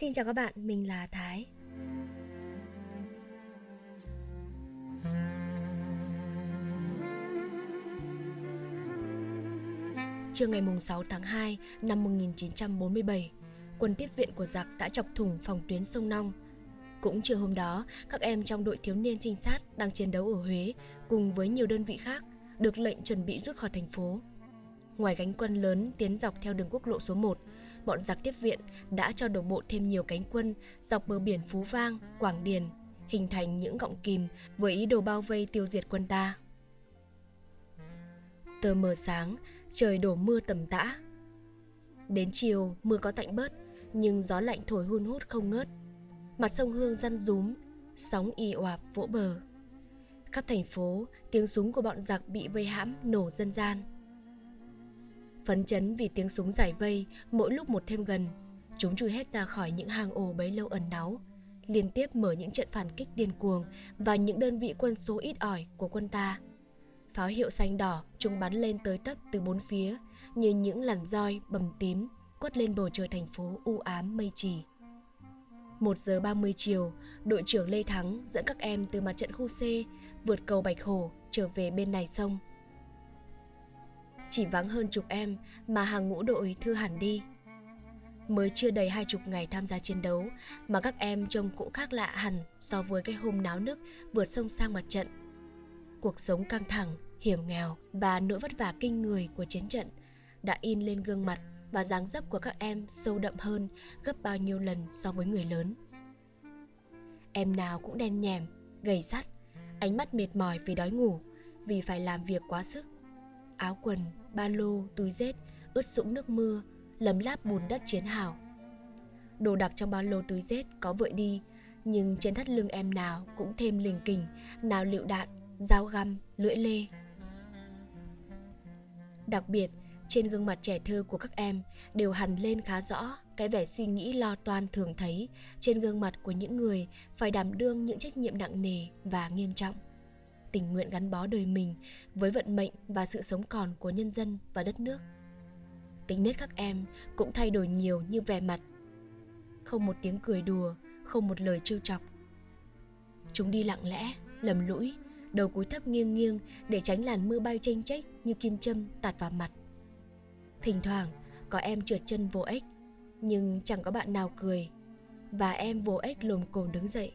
Xin chào các bạn, mình là Thái. Trưa ngày 6 tháng 2 năm 1947, quân tiếp viện của giặc đã chọc thủng phòng tuyến sông Nong. Cũng trưa hôm đó, các em trong đội thiếu niên trinh sát đang chiến đấu ở Huế cùng với nhiều đơn vị khác được lệnh chuẩn bị rút khỏi thành phố. Ngoài gánh quân lớn tiến dọc theo đường quốc lộ số 1, bọn giặc tiếp viện đã cho đổ bộ thêm nhiều cánh quân dọc bờ biển Phú Vang, Quảng Điền, hình thành những gọng kìm với ý đồ bao vây tiêu diệt quân ta. Tờ mờ sáng, trời đổ mưa tầm tã. Đến chiều, mưa có tạnh bớt, nhưng gió lạnh thổi hun hút không ngớt. Mặt sông Hương răn rúm, sóng y oạp vỗ bờ. Khắp thành phố, tiếng súng của bọn giặc bị vây hãm nổ dân gian. Phấn chấn vì tiếng súng giải vây mỗi lúc một thêm gần, chúng chui hết ra khỏi những hang ổ bấy lâu ẩn náu, liên tiếp mở những trận phản kích điên cuồng và những đơn vị quân số ít ỏi của quân ta. Pháo hiệu xanh đỏ chúng bắn lên tới tấp từ bốn phía như những làn roi bầm tím quất lên bầu trời thành phố u ám mây trì. 1 giờ 30 chiều, đội trưởng Lê Thắng dẫn các em từ mặt trận khu C vượt cầu Bạch Hồ trở về bên này sông. Chỉ vắng hơn chục em mà hàng ngũ đội thư hẳn đi. Mới chưa đầy hai chục ngày tham gia chiến đấu mà các em trông cũng khác lạ hẳn so với cái hôm náo nức vượt sông sang mặt trận. Cuộc sống căng thẳng, hiểm nghèo và nỗi vất vả kinh người của chiến trận đã in lên gương mặt và dáng dấp của các em sâu đậm hơn gấp bao nhiêu lần so với người lớn. Em nào cũng đen nhèm, gầy sắt, ánh mắt mệt mỏi vì đói ngủ, vì phải làm việc quá sức. Áo quần, ba lô, túi rét, ướt sũng nước mưa, lấm láp bùn đất chiến hào. Đồ đặc trong ba lô túi rét có vội đi, nhưng trên thắt lưng em nào cũng thêm lình kình, nào lựu đạn, dao găm, lưỡi lê. Đặc biệt, trên gương mặt trẻ thơ của các em đều hằn lên khá rõ cái vẻ suy nghĩ lo toan thường thấy trên gương mặt của những người phải đảm đương những trách nhiệm nặng nề và nghiêm trọng tình nguyện gắn bó đời mình với vận mệnh và sự sống còn của nhân dân và đất nước. Tính nết các em cũng thay đổi nhiều như vẻ mặt. Không một tiếng cười đùa không một lời trêu chọc. Chúng đi lặng lẽ lầm lũi đầu cúi thấp nghiêng nghiêng để tránh làn mưa bay chênh chách như kim châm tạt vào mặt. Thỉnh thoảng có em trượt chân vô ích, nhưng chẳng có bạn nào cười và em vô ích lồm cồm đứng dậy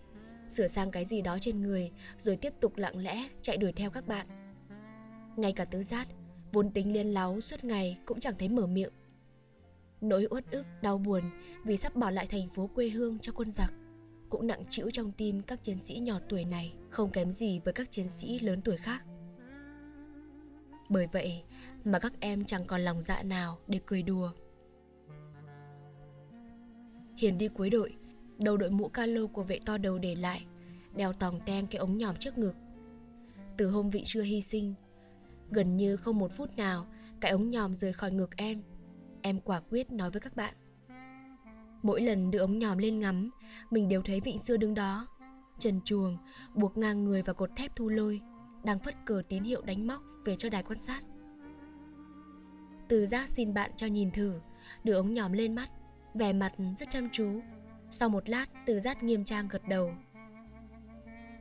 sửa sang cái gì đó trên người, rồi tiếp tục lặng lẽ chạy đuổi theo các bạn. Ngay cả tứ giác, vốn tính liên láu suốt ngày cũng chẳng thấy mở miệng. Nỗi uất ức, đau buồn vì sắp bỏ lại thành phố quê hương cho quân giặc cũng nặng trĩu trong tim các chiến sĩ nhỏ tuổi này, không kém gì với các chiến sĩ lớn tuổi khác. Bởi vậy mà các em chẳng còn lòng dạ nào để cười đùa. Hiền đi cuối đội đầu đội mũ calo của vệ to đầu để lại, đeo tòng ten cái ống nhòm trước ngực. Từ hôm vị chưa hy sinh, gần như không một phút nào cái ống nhòm rời khỏi ngực em. Em quả quyết nói với các bạn. Mỗi lần đưa ống nhòm lên ngắm, mình đều thấy vị xưa đứng đó, trần chuồng buộc ngang người vào cột thép thu lôi, đang phất cờ tín hiệu đánh móc về cho đài quan sát. Từ giác xin bạn cho nhìn thử, đưa ống nhòm lên mắt, vẻ mặt rất chăm chú sau một lát, từ giác nghiêm trang gật đầu.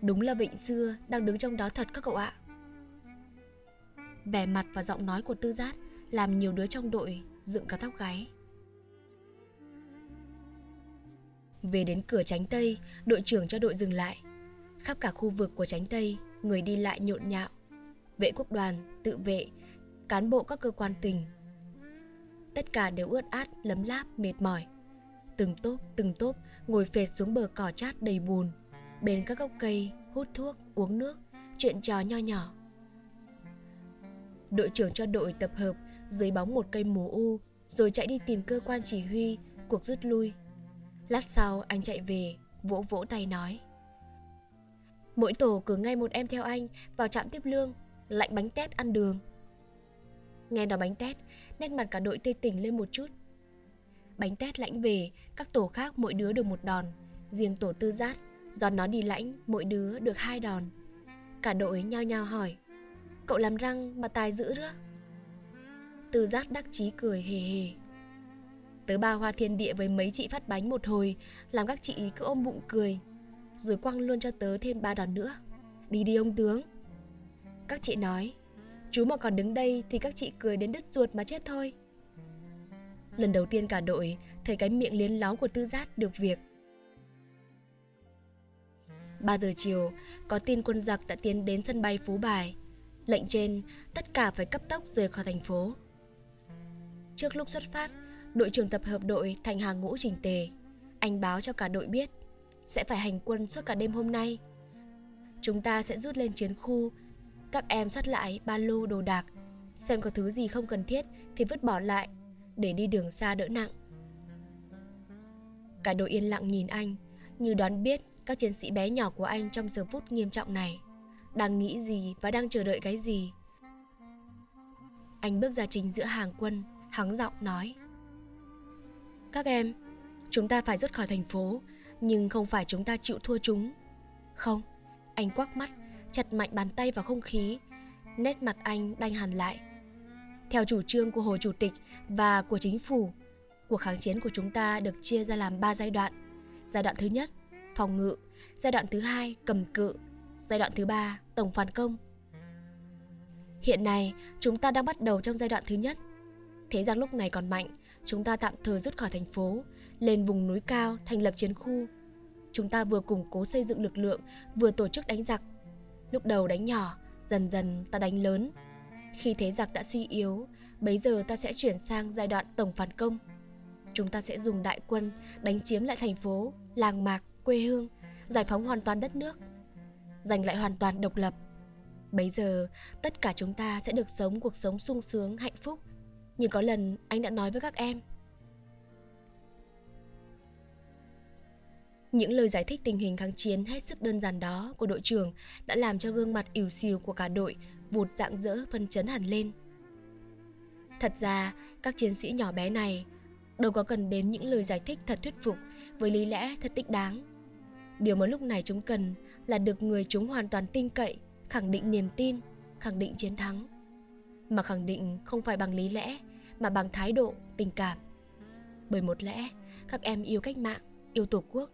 Đúng là vịnh xưa đang đứng trong đó thật các cậu ạ. Vẻ mặt và giọng nói của tư giác làm nhiều đứa trong đội dựng cả tóc gáy. Về đến cửa tránh tây, đội trưởng cho đội dừng lại. Khắp cả khu vực của tránh tây, người đi lại nhộn nhạo. Vệ quốc đoàn, tự vệ, cán bộ các cơ quan tỉnh. Tất cả đều ướt át, lấm láp, mệt mỏi từng tốp từng tốp, ngồi phệt xuống bờ cỏ chát đầy bùn. Bên các gốc cây, hút thuốc, uống nước, chuyện trò nho nhỏ. Đội trưởng cho đội tập hợp, dưới bóng một cây mù u, rồi chạy đi tìm cơ quan chỉ huy, cuộc rút lui. Lát sau, anh chạy về, vỗ vỗ tay nói. Mỗi tổ cử ngay một em theo anh vào trạm tiếp lương, lạnh bánh tét ăn đường. Nghe nói bánh tét, nét mặt cả đội tươi tỉnh lên một chút bánh tét lãnh về, các tổ khác mỗi đứa được một đòn. Riêng tổ tư giác, do nó đi lãnh, mỗi đứa được hai đòn. Cả đội nhao nhao hỏi, cậu làm răng mà tài dữ nữa tư giác đắc chí cười hề hề. Tớ ba hoa thiên địa với mấy chị phát bánh một hồi, Làm các chị cứ ôm bụng cười, Rồi quăng luôn cho tớ thêm ba đòn nữa. Đi đi ông tướng. Các chị nói, Chú mà còn đứng đây thì các chị cười đến đứt ruột mà chết thôi. Lần đầu tiên cả đội thấy cái miệng liến láo của tư giác được việc 3 giờ chiều, có tin quân giặc đã tiến đến sân bay Phú Bài. Lệnh trên, tất cả phải cấp tốc rời khỏi thành phố. Trước lúc xuất phát, đội trưởng tập hợp đội thành hàng ngũ chỉnh tề. Anh báo cho cả đội biết sẽ phải hành quân suốt cả đêm hôm nay. Chúng ta sẽ rút lên chiến khu. Các em soát lại ba lô đồ đạc, xem có thứ gì không cần thiết thì vứt bỏ lại để đi đường xa đỡ nặng. Cả đội yên lặng nhìn anh, như đoán biết các chiến sĩ bé nhỏ của anh trong giờ phút nghiêm trọng này đang nghĩ gì và đang chờ đợi cái gì. Anh bước ra chính giữa hàng quân, hắng giọng nói. Các em, chúng ta phải rút khỏi thành phố, nhưng không phải chúng ta chịu thua chúng. Không, anh quắc mắt, chặt mạnh bàn tay vào không khí, nét mặt anh đanh hẳn lại. Theo chủ trương của Hồ Chủ tịch và của chính phủ, cuộc kháng chiến của chúng ta được chia ra làm 3 giai đoạn. Giai đoạn thứ nhất, phòng ngự, giai đoạn thứ hai, cầm cự, giai đoạn thứ ba, tổng phản công. Hiện nay, chúng ta đang bắt đầu trong giai đoạn thứ nhất. Thế rằng lúc này còn mạnh, chúng ta tạm thời rút khỏi thành phố, lên vùng núi cao thành lập chiến khu. Chúng ta vừa củng cố xây dựng lực lượng, vừa tổ chức đánh giặc. Lúc đầu đánh nhỏ, dần dần ta đánh lớn. Khi thế giặc đã suy yếu, bấy giờ ta sẽ chuyển sang giai đoạn tổng phản công. Chúng ta sẽ dùng đại quân đánh chiếm lại thành phố, làng mạc, quê hương, giải phóng hoàn toàn đất nước, giành lại hoàn toàn độc lập. Bấy giờ, tất cả chúng ta sẽ được sống cuộc sống sung sướng, hạnh phúc, như có lần anh đã nói với các em. Những lời giải thích tình hình kháng chiến hết sức đơn giản đó của đội trưởng đã làm cho gương mặt ỉu xìu của cả đội vụt dạng dỡ phân chấn hẳn lên. Thật ra, các chiến sĩ nhỏ bé này đâu có cần đến những lời giải thích thật thuyết phục với lý lẽ thật đích đáng. Điều mà lúc này chúng cần là được người chúng hoàn toàn tin cậy, khẳng định niềm tin, khẳng định chiến thắng. Mà khẳng định không phải bằng lý lẽ, mà bằng thái độ, tình cảm. Bởi một lẽ, các em yêu cách mạng, yêu tổ quốc,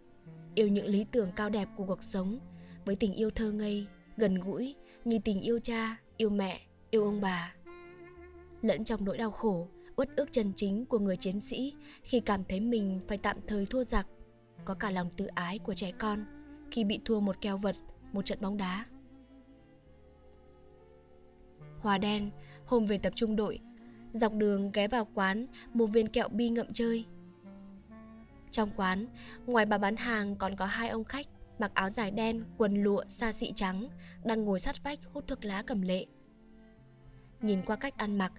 yêu những lý tưởng cao đẹp của cuộc sống với tình yêu thơ ngây, gần gũi như tình yêu cha, yêu mẹ, yêu ông bà. Lẫn trong nỗi đau khổ, uất ức chân chính của người chiến sĩ khi cảm thấy mình phải tạm thời thua giặc có cả lòng tự ái của trẻ con khi bị thua một keo vật, một trận bóng đá. Hòa đen, hôm về tập trung đội, dọc đường ghé vào quán mua viên kẹo bi ngậm chơi. Trong quán, ngoài bà bán hàng còn có hai ông khách mặc áo dài đen, quần lụa, xa xị trắng, đang ngồi sát vách hút thuốc lá cầm lệ. Nhìn qua cách ăn mặc,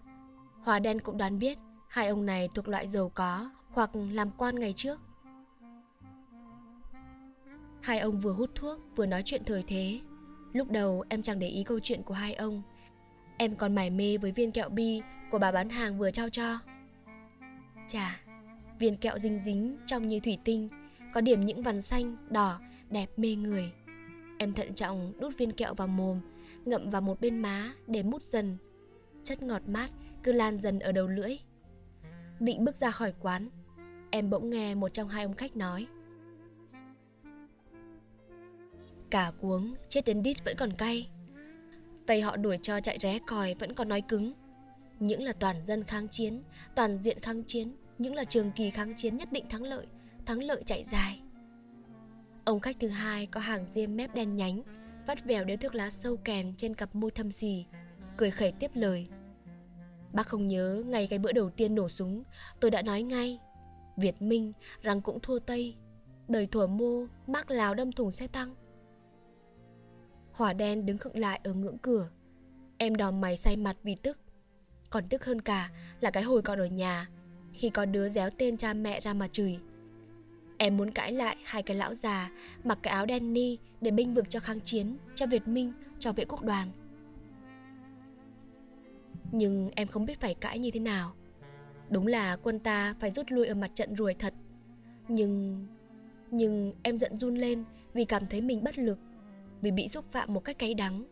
Hòa đen cũng đoán biết hai ông này thuộc loại giàu có hoặc làm quan ngày trước. Hai ông vừa hút thuốc vừa nói chuyện thời thế. Lúc đầu em chẳng để ý câu chuyện của hai ông. Em còn mải mê với viên kẹo bi của bà bán hàng vừa trao cho. Chà, viên kẹo dính dính trong như thủy tinh, có điểm những vằn xanh, đỏ, đẹp mê người. Em thận trọng đút viên kẹo vào mồm, ngậm vào một bên má để mút dần. Chất ngọt mát cứ lan dần ở đầu lưỡi. Định bước ra khỏi quán, em bỗng nghe một trong hai ông khách nói – Cả cuống, chết đến đít vẫn còn cay. Tay họ đuổi cho chạy ré còi vẫn còn nói cứng. Những là toàn dân kháng chiến, toàn diện kháng chiến Những là trường kỳ kháng chiến nhất định thắng lợi Thắng lợi chạy dài. Ông khách thứ hai có hàng diêm mép đen nhánh Vắt vèo điếu thuốc lá sâu kèn trên cặp môi thâm xì Cười khẩy tiếp lời. Bác không nhớ ngày cái bữa đầu tiên nổ súng. Tôi đã nói ngay. Việt Minh rằng cũng thua Tây. Đời thuở mô mác lào đâm thùng xe tăng. Hỏa đen đứng khựng lại ở ngưỡng cửa. Em đòm mày say mặt vì tức. Còn tức hơn cả là cái hồi còn ở nhà Khi có đứa déo tên cha mẹ ra mà chửi. Em muốn cãi lại hai cái lão già Mặc cái áo đen ni để binh vực cho kháng chiến Cho Việt Minh, cho vệ quốc đoàn. Nhưng em không biết phải cãi như thế nào. Đúng là quân ta phải rút lui ở mặt trận ruồi thật. Nhưng... Nhưng em giận run lên vì cảm thấy mình bất lực vì bị xúc phạm một cách cay đắng.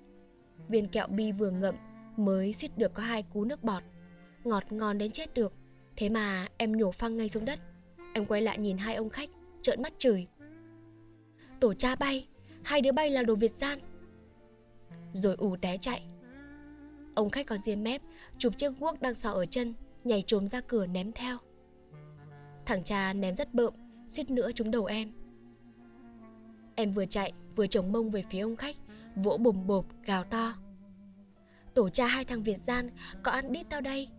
Viên kẹo bi vừa ngậm mới suýt được có hai cú nước bọt, ngọt ngon đến chết được, Thế mà em nhổ phăng ngay xuống đất. Em quay lại nhìn hai ông khách Trợn mắt chửi. Tổ cha bay Hai đứa bay là đồ Việt gian. Rồi ù té chạy. Ông khách có diêm mép Chụp chiếc guốc đang sò ở chân Nhảy trốn ra cửa ném theo. Thằng cha ném rất bợm suýt nữa trúng đầu em. Em vừa chạy vừa chống mông về phía ông khách Vỗ bồm bộp gào to. Tổ cha hai thằng Việt gian Có ăn đít tao đây?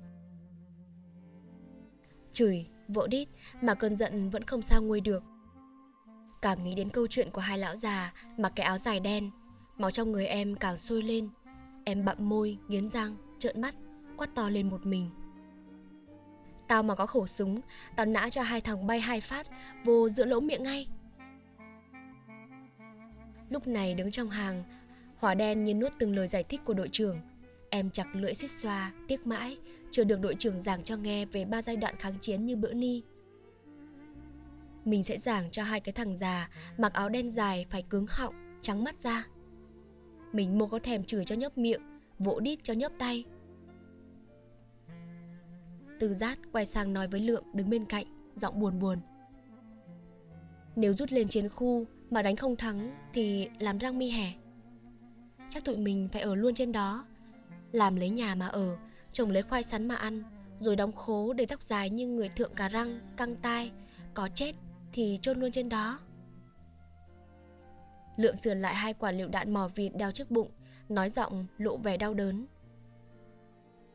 Chửi, vỗ đít Mà cơn giận vẫn không sao nguôi được. Càng nghĩ đến câu chuyện của hai lão già Mặc cái áo dài đen Máu trong người em càng sôi lên. Em bặm môi, nghiến răng, trợn mắt Quát to lên một mình. Tao mà có khẩu súng Tao nã cho hai thằng bay hai phát Vô giữa lỗ miệng ngay. Lúc này đứng trong hàng Hỏa đen như nuốt từng lời giải thích của đội trưởng. Em chặt lưỡi suýt xoa, tiếc mãi Chưa được đội trưởng giảng cho nghe về ba giai đoạn kháng chiến như bữa ni. Mình sẽ giảng cho hai cái thằng già Mặc áo đen dài phải cứng họng, trắng mắt ra. Mình mua có thèm chửi cho nhấp miệng Vỗ đít cho nhấp tay từ giác quay sang nói với Lượng đứng bên cạnh, giọng buồn buồn. Nếu rút lên chiến khu mà đánh không thắng thì làm răng mi hẻ. Chắc tụi mình phải ở luôn trên đó. Làm lấy nhà mà ở, trồng lấy khoai sắn mà ăn, rồi đóng khố để tóc dài như người thượng cà răng, căng tai, có chết thì chôn luôn trên đó. Lượng sườn lại hai quả lựu đạn mò vịt đeo trước bụng, nói giọng lộ vẻ đau đớn.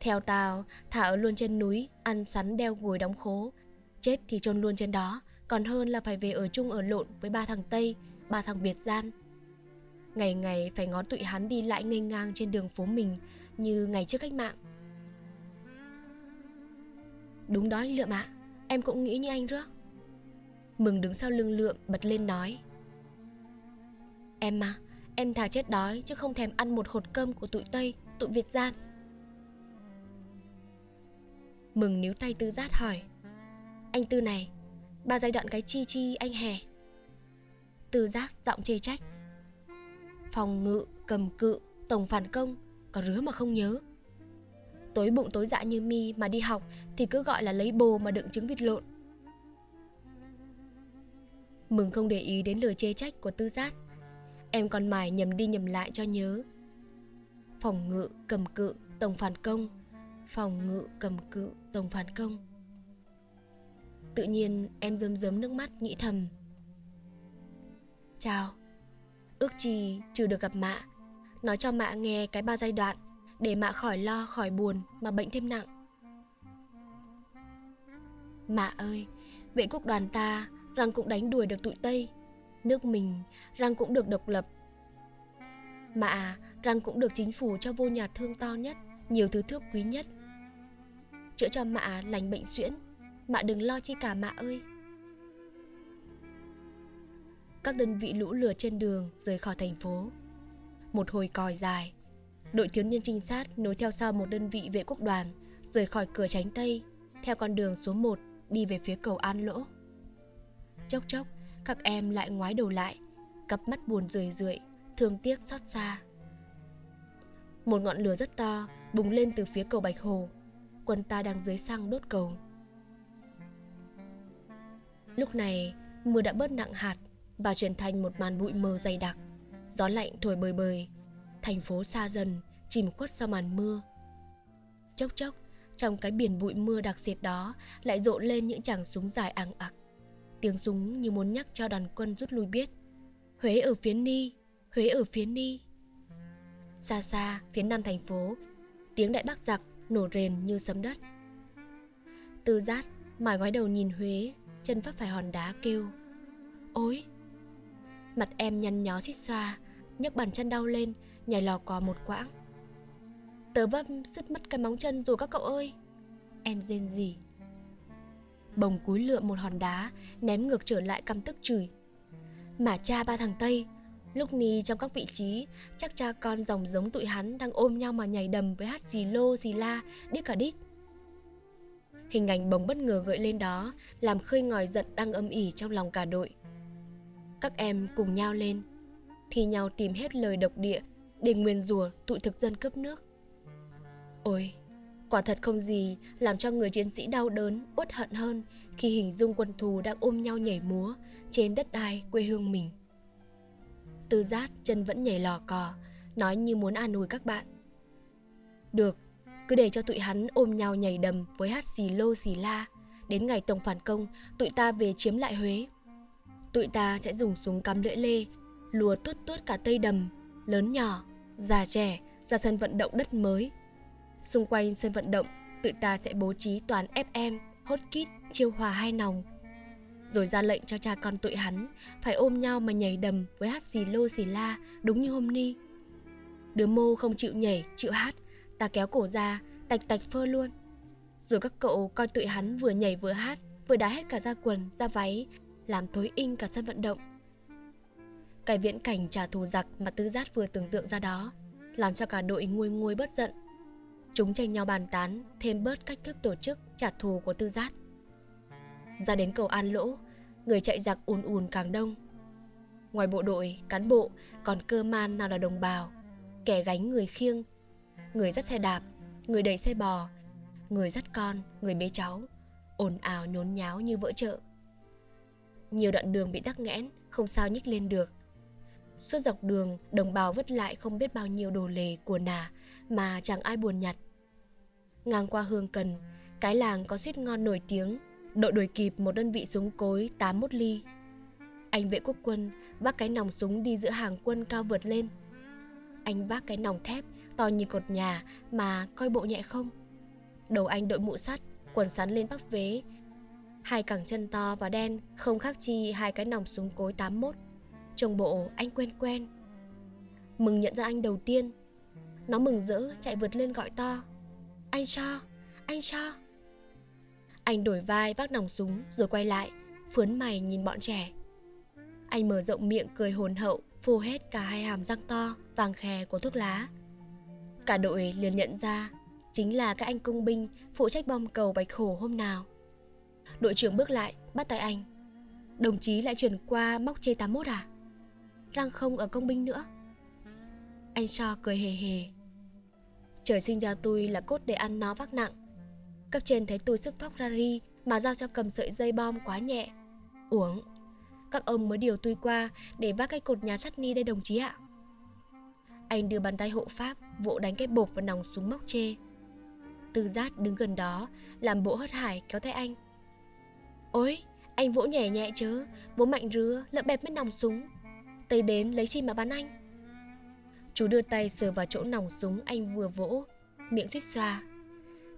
Theo tao, thả ở luôn trên núi, ăn sắn đeo gùi đóng khố. Chết thì chôn luôn trên đó, còn hơn là phải về ở chung ở lộn với ba thằng Tây, ba thằng Việt gian. Ngày ngày phải ngó tụi hắn đi lại nghênh ngang trên đường phố mình như ngày trước cách mạng. Đúng đó anh Lượm ạ, à, em cũng nghĩ như anh đó. Mừng đứng sau lưng Lượm bật lên nói. Em mà, em thà chết đói chứ không thèm ăn một hột cơm của tụi Tây, tụi Việt gian. Mừng níu tay Tư Giác hỏi Anh Tư này Ba giai đoạn cái chi chi anh hè? Tư Giác giọng chê trách Phòng ngự, cầm cự, tổng phản công Có rứa mà không nhớ. Tối bụng tối dạ như mi mà đi học Thì cứ gọi là lấy bồ mà đựng trứng vịt lộn. Mừng không để ý đến lời chê trách của tư giác Em còn mải nhầm đi nhầm lại cho nhớ. Phòng ngự, cầm cự, tổng phản công. Phòng ngự cầm cự tổng phản công. Tự nhiên em rơm rớm nước mắt nghĩ thầm. Chào. Ước chi trừ được gặp mạ. Nói cho mạ nghe cái ba giai đoạn để mạ khỏi lo khỏi buồn mà bệnh thêm nặng. Mạ ơi vệ quốc đoàn ta rằng cũng đánh đuổi được tụi tây nước mình răng cũng được độc lập. Mạ à, răng cũng được chính phủ cho vô nhà thương to nhất nhiều thứ thước quý nhất. Chữa cho mạ à lành bệnh xuyễn mạ đừng lo chi cả mạ ơi. Các đơn vị lũ lừa trên đường rời khỏi thành phố. Một hồi còi dài đội thiếu niên trinh sát nối theo sau một đơn vị vệ quốc đoàn rời khỏi cửa tránh tây theo con đường số 1 đi về phía cầu An Lỗ. Chốc chốc, các em lại ngoái đầu lại, cặp mắt buồn rười rượi, thương tiếc xót xa. Một ngọn lửa rất to bùng lên từ phía cầu Bạch Hồ quân ta đang dưới xăng đốt cầu. Lúc này, mưa đã bớt nặng hạt và chuyển thành một màn bụi mờ dày đặc. Gió lạnh thổi bời bời, thành phố xa dần, chìm khuất sau màn mưa. Chốc chốc, trong cái biển bụi mưa đặc sệt đó lại rộ lên những chàng súng dài àng ặc. Tiếng súng như muốn nhắc cho đoàn quân rút lui biết. Huế ở phía Ni, Huế ở phía Ni. Xa xa, phía nam thành phố, tiếng đại bác giặc nổ rền như sấm đất. Tư giác, mải ngoái đầu nhìn Huế, chân vấp phải hòn đá kêu. Ôi! Mặt em nhăn nhó xít xoa, nhấc bàn chân đau lên, nhảy lò cò một quãng. Tớ vấp sứt mất cái móng chân rồi các cậu ơi. Em rên gì? Bồng cúi lượm một hòn đá, ném ngược trở lại căm tức chửi. Mà cha ba thằng Tây, Lúc ni trong các vị trí, chắc cha con dòng giống tụi hắn đang ôm nhau mà nhảy đầm với hát xì lô xì la, điếc cả đít. Hình ảnh bồng bất ngờ gợi lên đó, làm khơi ngòi giận đang âm ỉ trong lòng cả đội. Các em cùng nhau lên, thì nhau tìm hết lời độc địa để nguyền rủa tụi thực dân cướp nước. Ôi, Quả thật không gì làm cho người chiến sĩ đau đớn, uất hận hơn khi hình dung quân thù đang ôm nhau nhảy múa trên đất đai quê hương mình. Tư giác chân vẫn nhảy lò cò, nói như muốn an ủi các bạn. Được, cứ để cho tụi hắn ôm nhau nhảy đầm với hát xì lô xì la. Đến ngày tổng phản công, tụi ta về chiếm lại Huế. Tụi ta sẽ dùng súng cắm lưỡi lê, lùa tuốt tuốt cả tây đầm, lớn nhỏ, già trẻ ra sân vận động đất mới. Xung quanh sân vận động, tụi ta sẽ bố trí toàn FM, hotkit, chiêu hòa hai nòng. Rồi ra lệnh cho cha con tụi hắn phải ôm nhau mà nhảy đầm với hát xì lô xì la đúng như hôm ni. Đứa mô không chịu nhảy, chịu hát, ta kéo cổ ra, tạch tạch phơ luôn. Rồi các cậu coi tụi hắn vừa nhảy vừa hát, vừa đá hết cả ra quần, ra váy, làm thối in cả sân vận động. Cái viễn cảnh trả thù giặc mà Tư Giác vừa tưởng tượng ra đó, làm cho cả đội nguôi nguôi bất giận. Chúng tranh nhau bàn tán, thêm bớt cách thức tổ chức trả thù của Tư Giác. Ra đến cầu An Lỗ, người chạy giặc ùn ùn càng đông. Ngoài bộ đội, cán bộ, còn cơ man nào là đồng bào, kẻ gánh người khiêng, người dắt xe đạp, người đẩy xe bò, người dắt con, người bế cháu, ồn ào nhốn nháo như vỡ chợ. Nhiều đoạn đường bị tắc nghẽn, không sao nhích lên được. Suốt dọc đường, đồng bào vứt lại không biết bao nhiêu đồ lề của nà mà chẳng ai buồn nhặt. Ngang qua hương cần, cái làng có suýt ngon nổi tiếng, đội đuổi kịp một đơn vị súng cối 81 ly. Anh vệ quốc quân vác cái nòng súng đi giữa hàng quân cao vượt lên. Anh vác cái nòng thép to như cột nhà mà coi bộ nhẹ không. Đầu anh đội mũ sắt, quần sắn lên bắp vế. Hai cẳng chân to và đen không khác chi hai cái nòng súng cối 81. Trông bộ anh quen quen. Mừng nhận ra anh đầu tiên. Nó mừng rỡ chạy vượt lên gọi to. Anh cho, anh cho. Anh đổi vai vác nòng súng rồi quay lại, phướn mày nhìn bọn trẻ. Anh mở rộng miệng cười hồn hậu, phô hết cả hai hàm răng to, vàng khè của thuốc lá. Cả đội liền nhận ra chính là các anh công binh phụ trách bom cầu Bạch Hổ hôm nào. Đội trưởng bước lại, bắt tay anh. Đồng chí lại chuyển qua móc chê 81 à? Răng không ở công binh nữa. Anh cho cười hề hề. Trời sinh ra tôi là cốt để ăn nó vác nặng. Cấp trên thấy tôi sức phóc ra ri mà giao cho cầm sợi dây bom quá nhẹ. Uống. Các ông mới điều tôi qua để vác cái cột nhà sắt ni đây đồng chí ạ. Anh đưa bàn tay hộ pháp vỗ đánh cái bột vào nòng súng móc chê. Tư giác đứng gần đó làm bộ hớt hải kéo tay anh. Ôi, anh vỗ nhẹ nhẹ chớ, vỗ mạnh rứa, lỡ bẹp mất nòng súng. Tây đến lấy chi mà bắn anh. Chú đưa tay sờ vào chỗ nòng súng anh vừa vỗ, miệng thích xoa.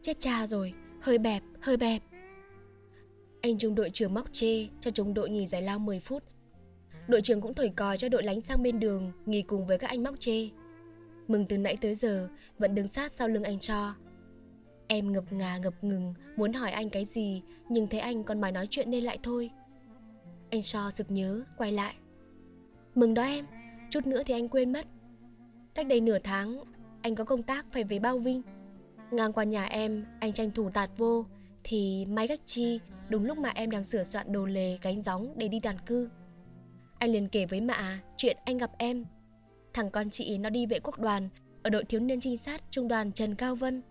Chết cha rồi, hơi bẹp, hơi bẹp. Anh trung đội trưởng móc chê cho chúng đội nghỉ giải lao 10 phút. Đội trưởng cũng thổi còi cho đội lánh sang bên đường nghỉ cùng với các anh móc chê. Mừng từ nãy tới giờ vẫn đứng sát sau lưng anh cho. Em ngập ngà ngập ngừng muốn hỏi anh cái gì nhưng thấy anh còn mãi nói chuyện nên lại thôi. Anh so sực nhớ, quay lại. Mừng đó em, chút nữa thì anh quên mất. Cách đây nửa tháng, anh có công tác phải về Bao Vinh. Ngang qua nhà em, anh tranh thủ tạt vô, thì máy cách chi đúng lúc mà em đang sửa soạn đồ lề gánh gióng để đi đàn cư. Anh liền kể với mạ chuyện anh gặp em. Thằng con chị nó đi vệ quốc đoàn ở đội thiếu niên trinh sát trung đoàn Trần Cao Vân.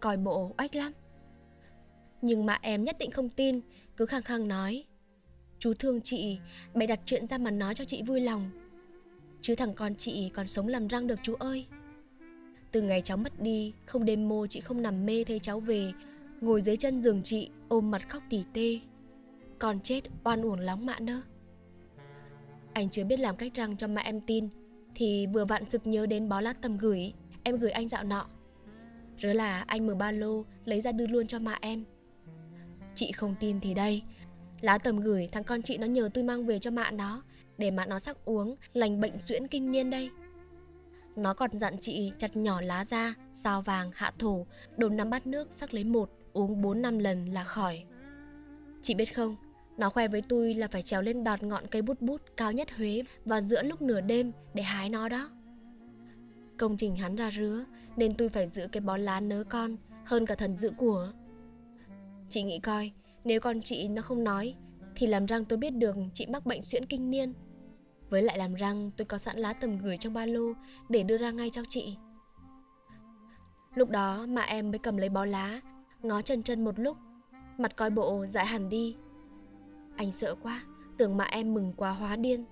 Còi bộ oách lắm. Nhưng mà em nhất định không tin, cứ khăng khăng nói. Chú thương chị, bày đặt chuyện ra mà nói cho chị vui lòng. Chứ thằng con chị còn sống làm răng được chú ơi. Từ ngày cháu mất đi, không đêm mô chị không nằm mê thấy cháu về, ngồi dưới chân giường chị, ôm mặt khóc tỉ tê. Còn chết oan uổng lóng mạ nơ. Anh chưa biết làm cách răng cho mẹ em tin, thì vừa vặn sực nhớ đến bó lá tầm gửi, em gửi anh dạo nọ. Rớ là anh mở ba lô, lấy ra đưa luôn cho mẹ em. Chị không tin thì đây, lá tầm gửi thằng con chị nó nhờ tôi mang về cho mạ nó, để mà nó sắc uống, lành bệnh suyễn kinh niên đây. Nó còn dặn chị chặt nhỏ lá ra, sao vàng, hạ thổ, đồn năm bát nước sắc lấy một, uống 4 năm lần là khỏi. Chị biết không, nó khoe với tôi là phải trèo lên đọt ngọn cây bút bút cao nhất Huế và giữa lúc nửa đêm để hái nó đó. Công trình hắn ra rứa nên tôi phải giữ cái bó lá nớ con hơn cả thần giữ của. Chị nghĩ coi, nếu con chị nó không nói thì làm răng tôi biết được chị mắc bệnh suyễn kinh niên với lại làm răng tôi có sẵn lá tầm gửi trong ba lô để đưa ra ngay cho chị. Lúc đó mà em mới cầm lấy bó lá, ngó chân chân một lúc, mặt coi bộ dại hẳn đi. Anh sợ quá, tưởng mà em mừng quá hóa điên.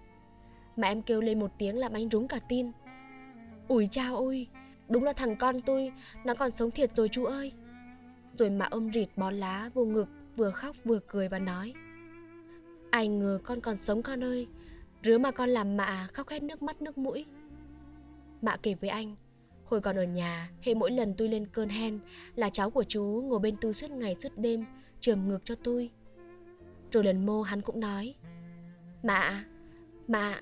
Mà em kêu lên một tiếng làm anh rúng cả tin. Ủi chao ôi, đúng là thằng con tôi, nó còn sống thiệt rồi chú ơi. Rồi mà ôm rịt bó lá vô ngực, vừa khóc vừa cười và nói. Ai ngờ con còn sống con ơi, rứa mà con làm mạ khóc hết nước mắt nước mũi. Mạ kể với anh, Hồi còn ở nhà, hệ mỗi lần tôi lên cơn hen là cháu của chú ngồi bên tôi suốt ngày suốt đêm, trường ngược cho tôi. Rồi lần mô hắn cũng nói, Mạ, mạ,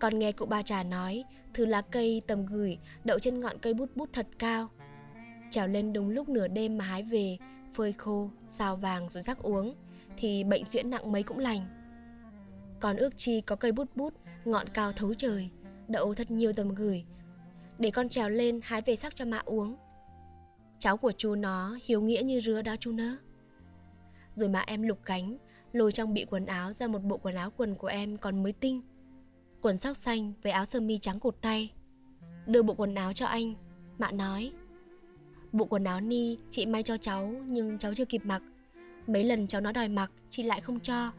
con nghe cụ ba trà nói, thứ lá cây tầm gửi đậu trên ngọn cây bút bút thật cao. Trèo lên đúng lúc nửa đêm mà hái về, phơi khô, xào vàng rồi rắc uống, thì bệnh duyễn nặng mấy cũng lành. Còn ước chi có cây bút bút, ngọn cao thấu trời, đậu thật nhiều tầm gửi, để con trèo lên hái về sắc cho mạ uống. Cháu của chú nó hiếu nghĩa như rứa đó chú nớ. Rồi mà em lục cánh, lôi trong bị quần áo ra một bộ quần áo quần của em còn mới tinh. Quần sóc xanh với áo sơ mi trắng cột tay. Đưa bộ quần áo cho anh, mạ nói. Bộ quần áo ni chị may cho cháu nhưng cháu chưa kịp mặc. Mấy lần cháu nó đòi mặc, chị lại không cho,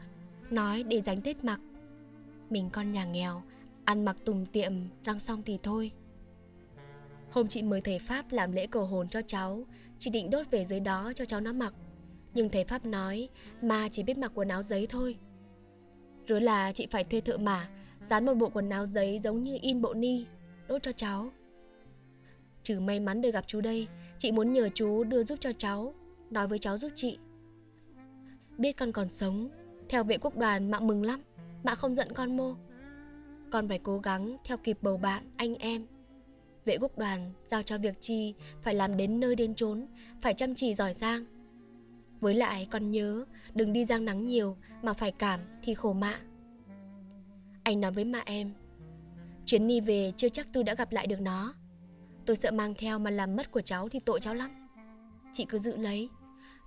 nói để dành Tết mặc. Mình con nhà nghèo, ăn mặc tùm tiệm, răng xong thì thôi. Hôm chị mời thầy Pháp làm lễ cầu hồn cho cháu Chị định đốt về dưới đó cho cháu nó mặc Nhưng thầy Pháp nói Mà chỉ biết mặc quần áo giấy thôi Rồi là chị phải thuê thợ mả Dán một bộ quần áo giấy giống như in bộ ni Đốt cho cháu Trừ may mắn được gặp chú đây Chị muốn nhờ chú đưa giúp cho cháu Nói với cháu giúp chị Biết con còn sống Theo vệ quốc đoàn mạ mừng lắm Mạ không giận con mô Con phải cố gắng theo kịp bầu bạn, anh em Vệ quốc đoàn giao cho việc chi phải làm đến nơi đến chốn, phải chăm chỉ giỏi giang. Với lại con nhớ đừng đi giang nắng nhiều mà phải cảm thì khổ mạ. Anh nói với mạ em, chuyến đi về chưa chắc tôi đã gặp lại được nó. Tôi sợ mang theo mà làm mất của cháu thì tội cháu lắm. Chị cứ giữ lấy,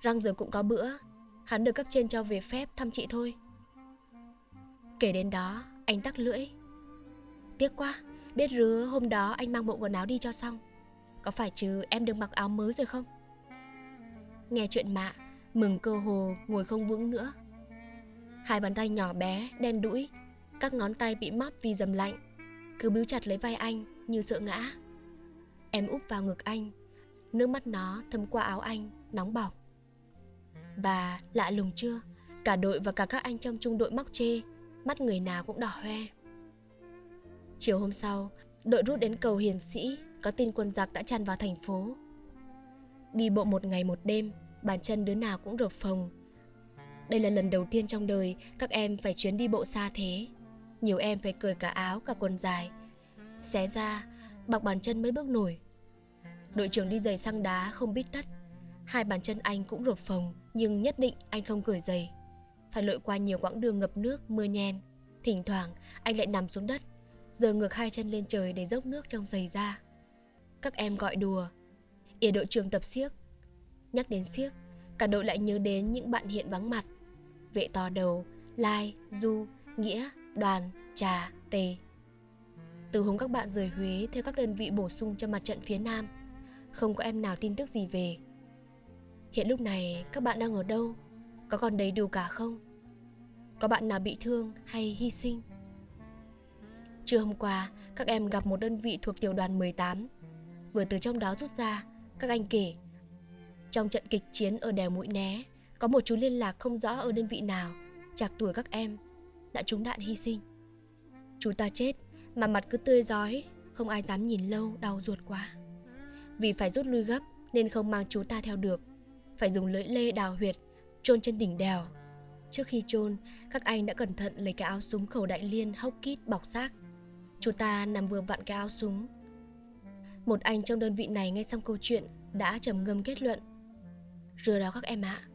răng rồi cũng có bữa, hắn được cấp trên cho về phép thăm chị thôi. Kể đến đó, anh tắc lưỡi. Tiếc quá, Biết rứa hôm đó anh mang bộ quần áo đi cho xong. Có phải chứ em được mặc áo mới rồi không? Nghe chuyện mạ Mừng cơ hồ ngồi không vững nữa. Hai bàn tay nhỏ bé Đen đũi Các ngón tay bị móp vì dầm lạnh Cứ bíu chặt lấy vai anh như sợ ngã. Em úp vào ngực anh Nước mắt nó thấm qua áo anh Nóng bỏng bà lạ lùng chưa Cả đội và cả các anh trong trung đội móc chê Mắt người nào cũng đỏ hoe Chiều hôm sau, đội rút đến cầu Hiền Sĩ, có tin quân giặc đã tràn vào thành phố. Đi bộ một ngày một đêm, bàn chân đứa nào cũng rộp phồng. Đây là lần đầu tiên trong đời các em phải chuyến đi bộ xa thế. Nhiều em phải cởi cả áo cả quần dài. Xé ra, bọc bàn chân mới bước nổi. Đội trưởng đi giày sang đá không biết tất. Hai bàn chân anh cũng rột phồng, nhưng nhất định anh không cởi giày. Phải lội qua nhiều quãng đường ngập nước, mưa nhen. Thỉnh thoảng, anh lại nằm xuống đất, giờ ngược hai chân lên trời để dốc nước trong giày ra. Các em gọi đùa, ỉa đội trường tập siếc. Nhắc đến siếc, cả đội lại nhớ đến những bạn hiện vắng mặt. Vệ to đầu, Lai, Du, Nghĩa, Đoàn, Trà, Tề. Từ hôm các bạn rời Huế theo các đơn vị bổ sung cho mặt trận phía Nam, không có em nào tin tức gì về. Hiện lúc này các bạn đang ở đâu? Có còn đầy đủ cả không? Có bạn nào bị thương hay hy sinh? Trưa hôm qua, các em gặp một đơn vị thuộc tiểu đoàn 18. Vừa từ trong đó rút ra, các anh kể. Trong trận kịch chiến ở đèo Mũi Né, có một chú liên lạc không rõ ở đơn vị nào, chạc tuổi các em, đã trúng đạn hy sinh. Chú ta chết, mà mặt cứ tươi giói, không ai dám nhìn lâu, đau ruột quá. Vì phải rút lui gấp nên không mang chú ta theo được, phải dùng lưỡi lê đào huyệt, chôn trên đỉnh đèo. Trước khi chôn, các anh đã cẩn thận lấy cái áo súng khẩu đại liên hốc kít bọc xác. Chú ta nằm vừa vặn cái áo súng. Một anh trong đơn vị này nghe xong câu chuyện Đã trầm ngâm kết luận. Rửa đó các em ạ à,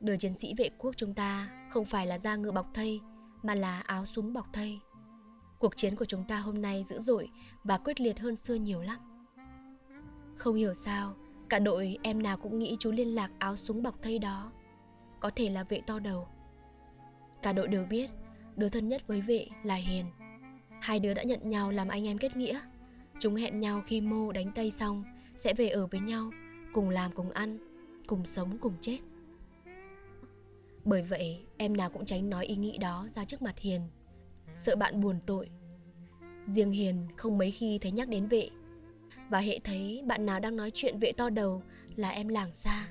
Đời chiến sĩ vệ quốc chúng ta Không phải là da ngựa bọc thây Mà là áo súng bọc thây. Cuộc chiến của chúng ta hôm nay dữ dội Và quyết liệt hơn xưa nhiều lắm. Không hiểu sao Cả đội em nào cũng nghĩ chú liên lạc áo súng bọc thây đó. Có thể là vệ to đầu. Cả đội đều biết Đứa thân nhất với vệ là Hiền. Hai đứa đã nhận nhau làm anh em kết nghĩa. Chúng hẹn nhau khi mô đánh tây xong sẽ về ở với nhau, cùng làm cùng ăn, cùng sống cùng chết. Bởi vậy, em nào cũng tránh nói ý nghĩ đó ra trước mặt Hiền, sợ bạn buồn tội. Riêng Hiền không mấy khi thấy nhắc đến vệ, và hệ thấy bạn nào đang nói chuyện vệ to đầu là em làng xa.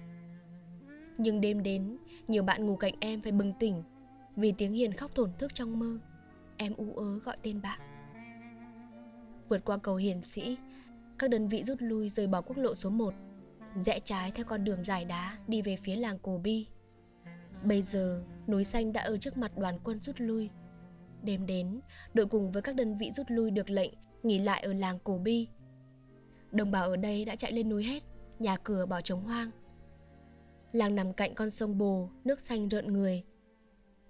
Nhưng đêm đến, nhiều bạn ngủ cạnh em phải bừng tỉnh vì tiếng Hiền khóc thổn thức trong mơ. Em u ớ gọi tên bạn. Vượt qua cầu Hiền Sĩ, các đơn vị rút lui rời bỏ quốc lộ số 1, rẽ trái theo con đường dài đá đi về phía làng Cổ Bi. Bây giờ, núi xanh đã ở trước mặt đoàn quân rút lui. Đêm đến, đội cùng với các đơn vị rút lui được lệnh nghỉ lại ở làng Cổ Bi. Đồng bào ở đây đã chạy lên núi hết, nhà cửa bỏ trống hoang. Làng nằm cạnh con sông Bồ, nước xanh rợn người.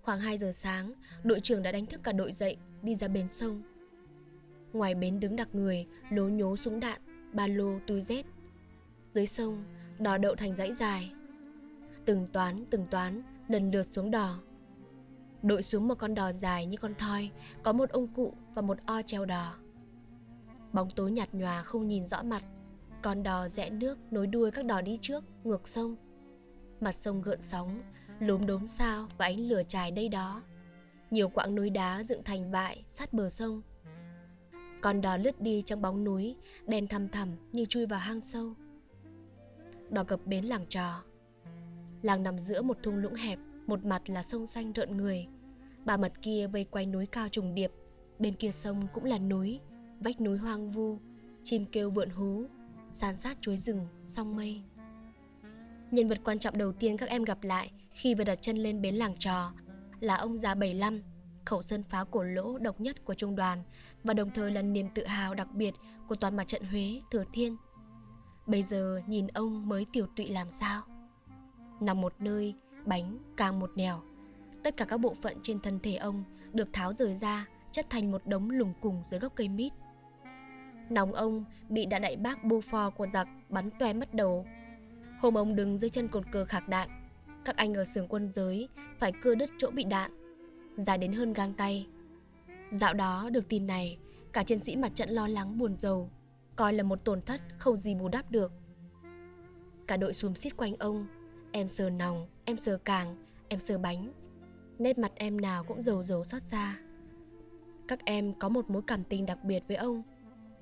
Khoảng 2 giờ sáng, đội trưởng đã đánh thức cả đội dậy, đi ra bến sông. Ngoài bến đứng đặc người, lố nhố súng đạn, ba lô, túi dép. Dưới sông, đò đậu thành dãy dài. Từng toán, từng toán, lần lượt xuống đò. Đội xuống một con đò dài như con thoi, có một ông cụ và một o treo đò. Bóng tối nhạt nhòa không nhìn rõ mặt, con đò rẽ nước nối đuôi các đò đi trước, ngược sông. Mặt sông gợn sóng, lốm đốm sao và ánh lửa trài đây đó. Nhiều quãng núi đá dựng thành vại sát bờ sông. Con đò lướt đi trong bóng núi, Đen thăm thẳm như chui vào hang sâu. Đò cập bến làng trò. Làng nằm giữa một thung lũng hẹp, một mặt là sông xanh rợn người. Ba mặt kia vây quanh núi cao trùng điệp, bên kia sông cũng là núi, vách núi hoang vu, chim kêu vượn hú, san sát chuối rừng, song mây. Nhân vật quan trọng đầu tiên các em gặp lại khi vừa đặt chân lên bến làng trò là ông già 75, khẩu sơn pháo cổ lỗ độc nhất của trung đoàn và đồng thời là niềm tự hào đặc biệt của toàn mặt trận Huế, Thừa Thiên. Bây giờ nhìn ông mới tiểu tụy làm sao? Nằm một nơi, bánh càng một nẻo. Tất cả các bộ phận trên thân thể ông được tháo rời ra, chất thành một đống lùng cùng dưới gốc cây mít. Nòng ông bị đạn đại bác bô của giặc bắn toe mất đầu. Hôm ông đứng dưới chân cột cờ khạc đạn, các anh ở xưởng quân giới phải cưa đứt chỗ bị đạn, dài đến hơn gang tay. Dạo đó được tin này, cả chiến sĩ mặt trận lo lắng buồn rầu, coi là một tổn thất không gì bù đắp được. Cả đội xùm xít quanh ông, em sờ nòng, em sờ càng, em sờ bánh. Nét mặt em nào cũng dầu dầu xót xa. Các em có một mối cảm tình đặc biệt với ông.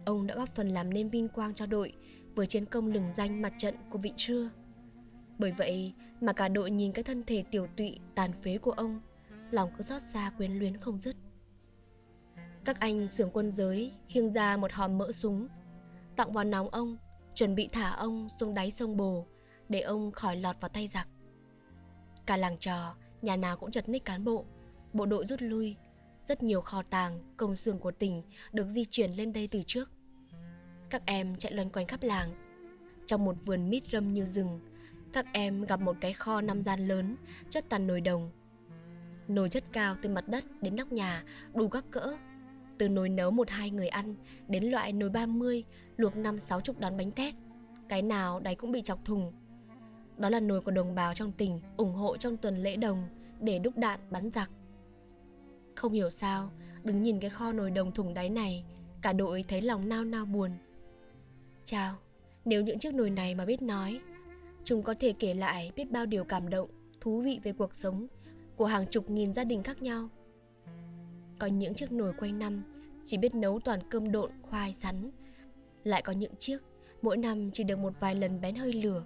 Ông đã góp phần làm nên vinh quang cho đội với chiến công lừng danh mặt trận của vị trưa. Bởi vậy mà cả đội nhìn cái thân thể tiểu tụy tàn phế của ông, lòng cứ xót xa quyến luyến không dứt. Các anh xưởng quân giới khiêng ra một hòm mỡ súng, tặng vào nóng ông, chuẩn bị thả ông xuống đáy sông Bồ để ông khỏi lọt vào tay giặc. Cả làng trò, nhà nào cũng chật ních cán bộ, bộ đội rút lui, rất nhiều kho tàng, công xưởng của tỉnh được di chuyển lên đây từ trước. Các em chạy loanh quanh khắp làng. Trong một vườn mít râm như rừng, các em gặp một cái kho năm gian lớn, chất toàn nồi đồng. Nồi chất cao từ mặt đất đến nóc nhà, đủ các cỡ. Từ nồi nấu một hai người ăn đến loại nồi 30, luộc năm sáu chục đón bánh tét. Cái nào đáy cũng bị chọc thùng. Đó là nồi của đồng bào trong tỉnh ủng hộ trong tuần lễ đồng để đúc đạn bắn giặc. Không hiểu sao, đứng nhìn cái kho nồi đồng thùng đáy này, cả đội thấy lòng nao nao buồn. Chào, nếu những chiếc nồi này mà biết nói, chúng có thể kể lại biết bao điều cảm động, thú vị về cuộc sống của hàng chục nghìn gia đình khác nhau. Có những chiếc nồi quanh năm chỉ biết nấu toàn cơm độn, khoai, sắn. Lại có những chiếc mỗi năm chỉ được một vài lần bén hơi lửa.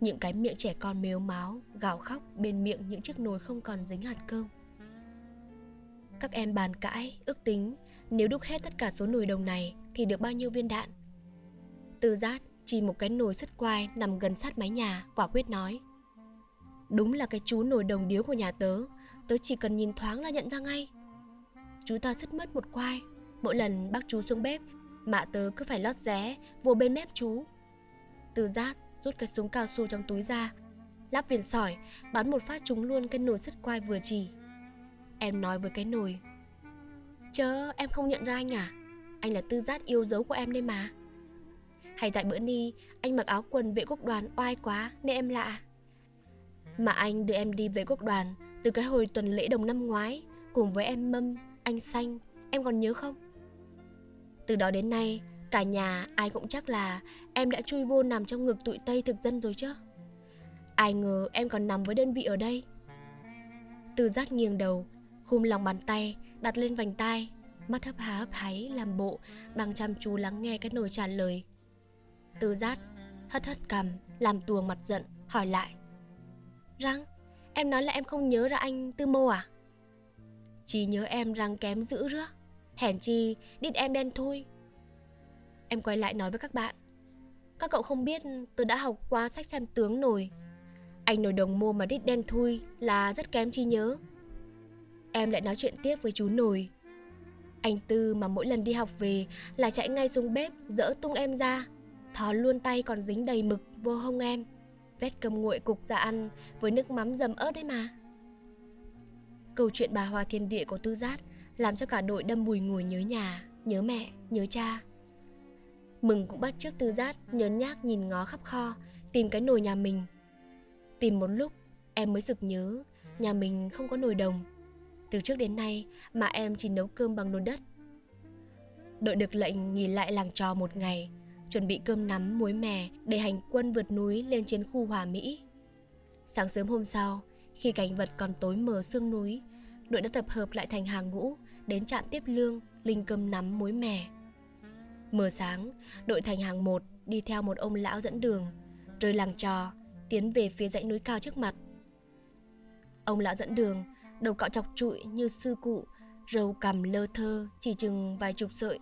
Những cái miệng trẻ con mếu máo, gào khóc bên miệng những chiếc nồi không còn dính hạt cơm. Các em bàn cãi, ước tính nếu đúc hết tất cả số nồi đồng này thì được bao nhiêu viên đạn. Tư giác chỉ một cái nồi sứt quai nằm gần sát mái nhà, quả quyết nói. Đúng là cái chú nồi đồng điếu của nhà tớ, tớ chỉ cần nhìn thoáng là nhận ra ngay. Chú ta sứt mất một quai, mỗi lần bác chú xuống bếp, mạ tớ cứ phải lót ré, vô bên mép chú. Tư giác rút cái súng cao su trong túi ra, lắp viền sỏi, bắn một phát trúng luôn cái nồi sứt quai vừa chỉ. Em nói với cái nồi Chớ em không nhận ra anh à Anh là tư giác yêu dấu của em đây mà hay tại bữa ni Anh mặc áo quần vệ quốc đoàn oai quá Nên em lạ. Mà anh đưa em đi vệ quốc đoàn Từ cái hồi tuần lễ đồng năm ngoái Cùng với em Mâm, anh Xanh Em còn nhớ không? Từ đó đến nay Cả nhà ai cũng chắc là em đã chui vô nằm trong ngực tụi Tây thực dân rồi chứ. Ai ngờ em còn nằm với đơn vị ở đây. Từ giác nghiêng đầu Khum lòng bàn tay Đặt lên vành tai Mắt hấp há hấp háy làm bộ Đang chăm chú lắng nghe cái nồi trả lời tư giác, Hất hất cằm, Làm tuồng mặt giận, Hỏi lại. Răng, Em nói là em không nhớ ra anh Tư Mô à? Chỉ nhớ em răng kém dữ rứa. Hèn chi, Đít em đen thôi Em quay lại nói với các bạn. Các cậu không biết Tôi đã học qua sách xem tướng nồi. Anh nồi đồng mô mà đít đen thui Là rất kém chi nhớ. Em lại nói chuyện tiếp với chú nồi. Anh Tư mà mỗi lần đi học về Là chạy ngay xuống bếp, Dỡ tung em ra. Thò luôn tay còn dính đầy mực vô hông em. Vét cơm nguội cục ra ăn Với nước mắm dầm ớt đấy mà. Câu chuyện bà Hoa Thiên Địa của Tư Giác Làm cho cả đội đâm bùi ngùi nhớ nhà Nhớ mẹ, nhớ cha. Mừng cũng bắt trước tư giác nhớn nhác nhìn ngó khắp kho Tìm cái nồi nhà mình. Tìm một lúc em mới sực nhớ Nhà mình không có nồi đồng. Từ trước đến nay mà em chỉ nấu cơm bằng nồi đất. Đội được lệnh nghỉ lại làng trò một ngày Chuẩn bị cơm nắm muối mè Để hành quân vượt núi lên chiến khu Hòa Mỹ Sáng sớm hôm sau Khi cảnh vật còn tối mờ sương núi Đội đã tập hợp lại thành hàng ngũ Đến trạm tiếp lương Linh cơm nắm muối mè Mờ sáng, đội thành hàng một đi theo một ông lão dẫn đường, rời làng trò, tiến về phía dãy núi cao trước mặt. Ông lão dẫn đường, đầu cạo chọc trụi như sư cụ, râu cằm lơ thơ chỉ chừng vài chục sợi.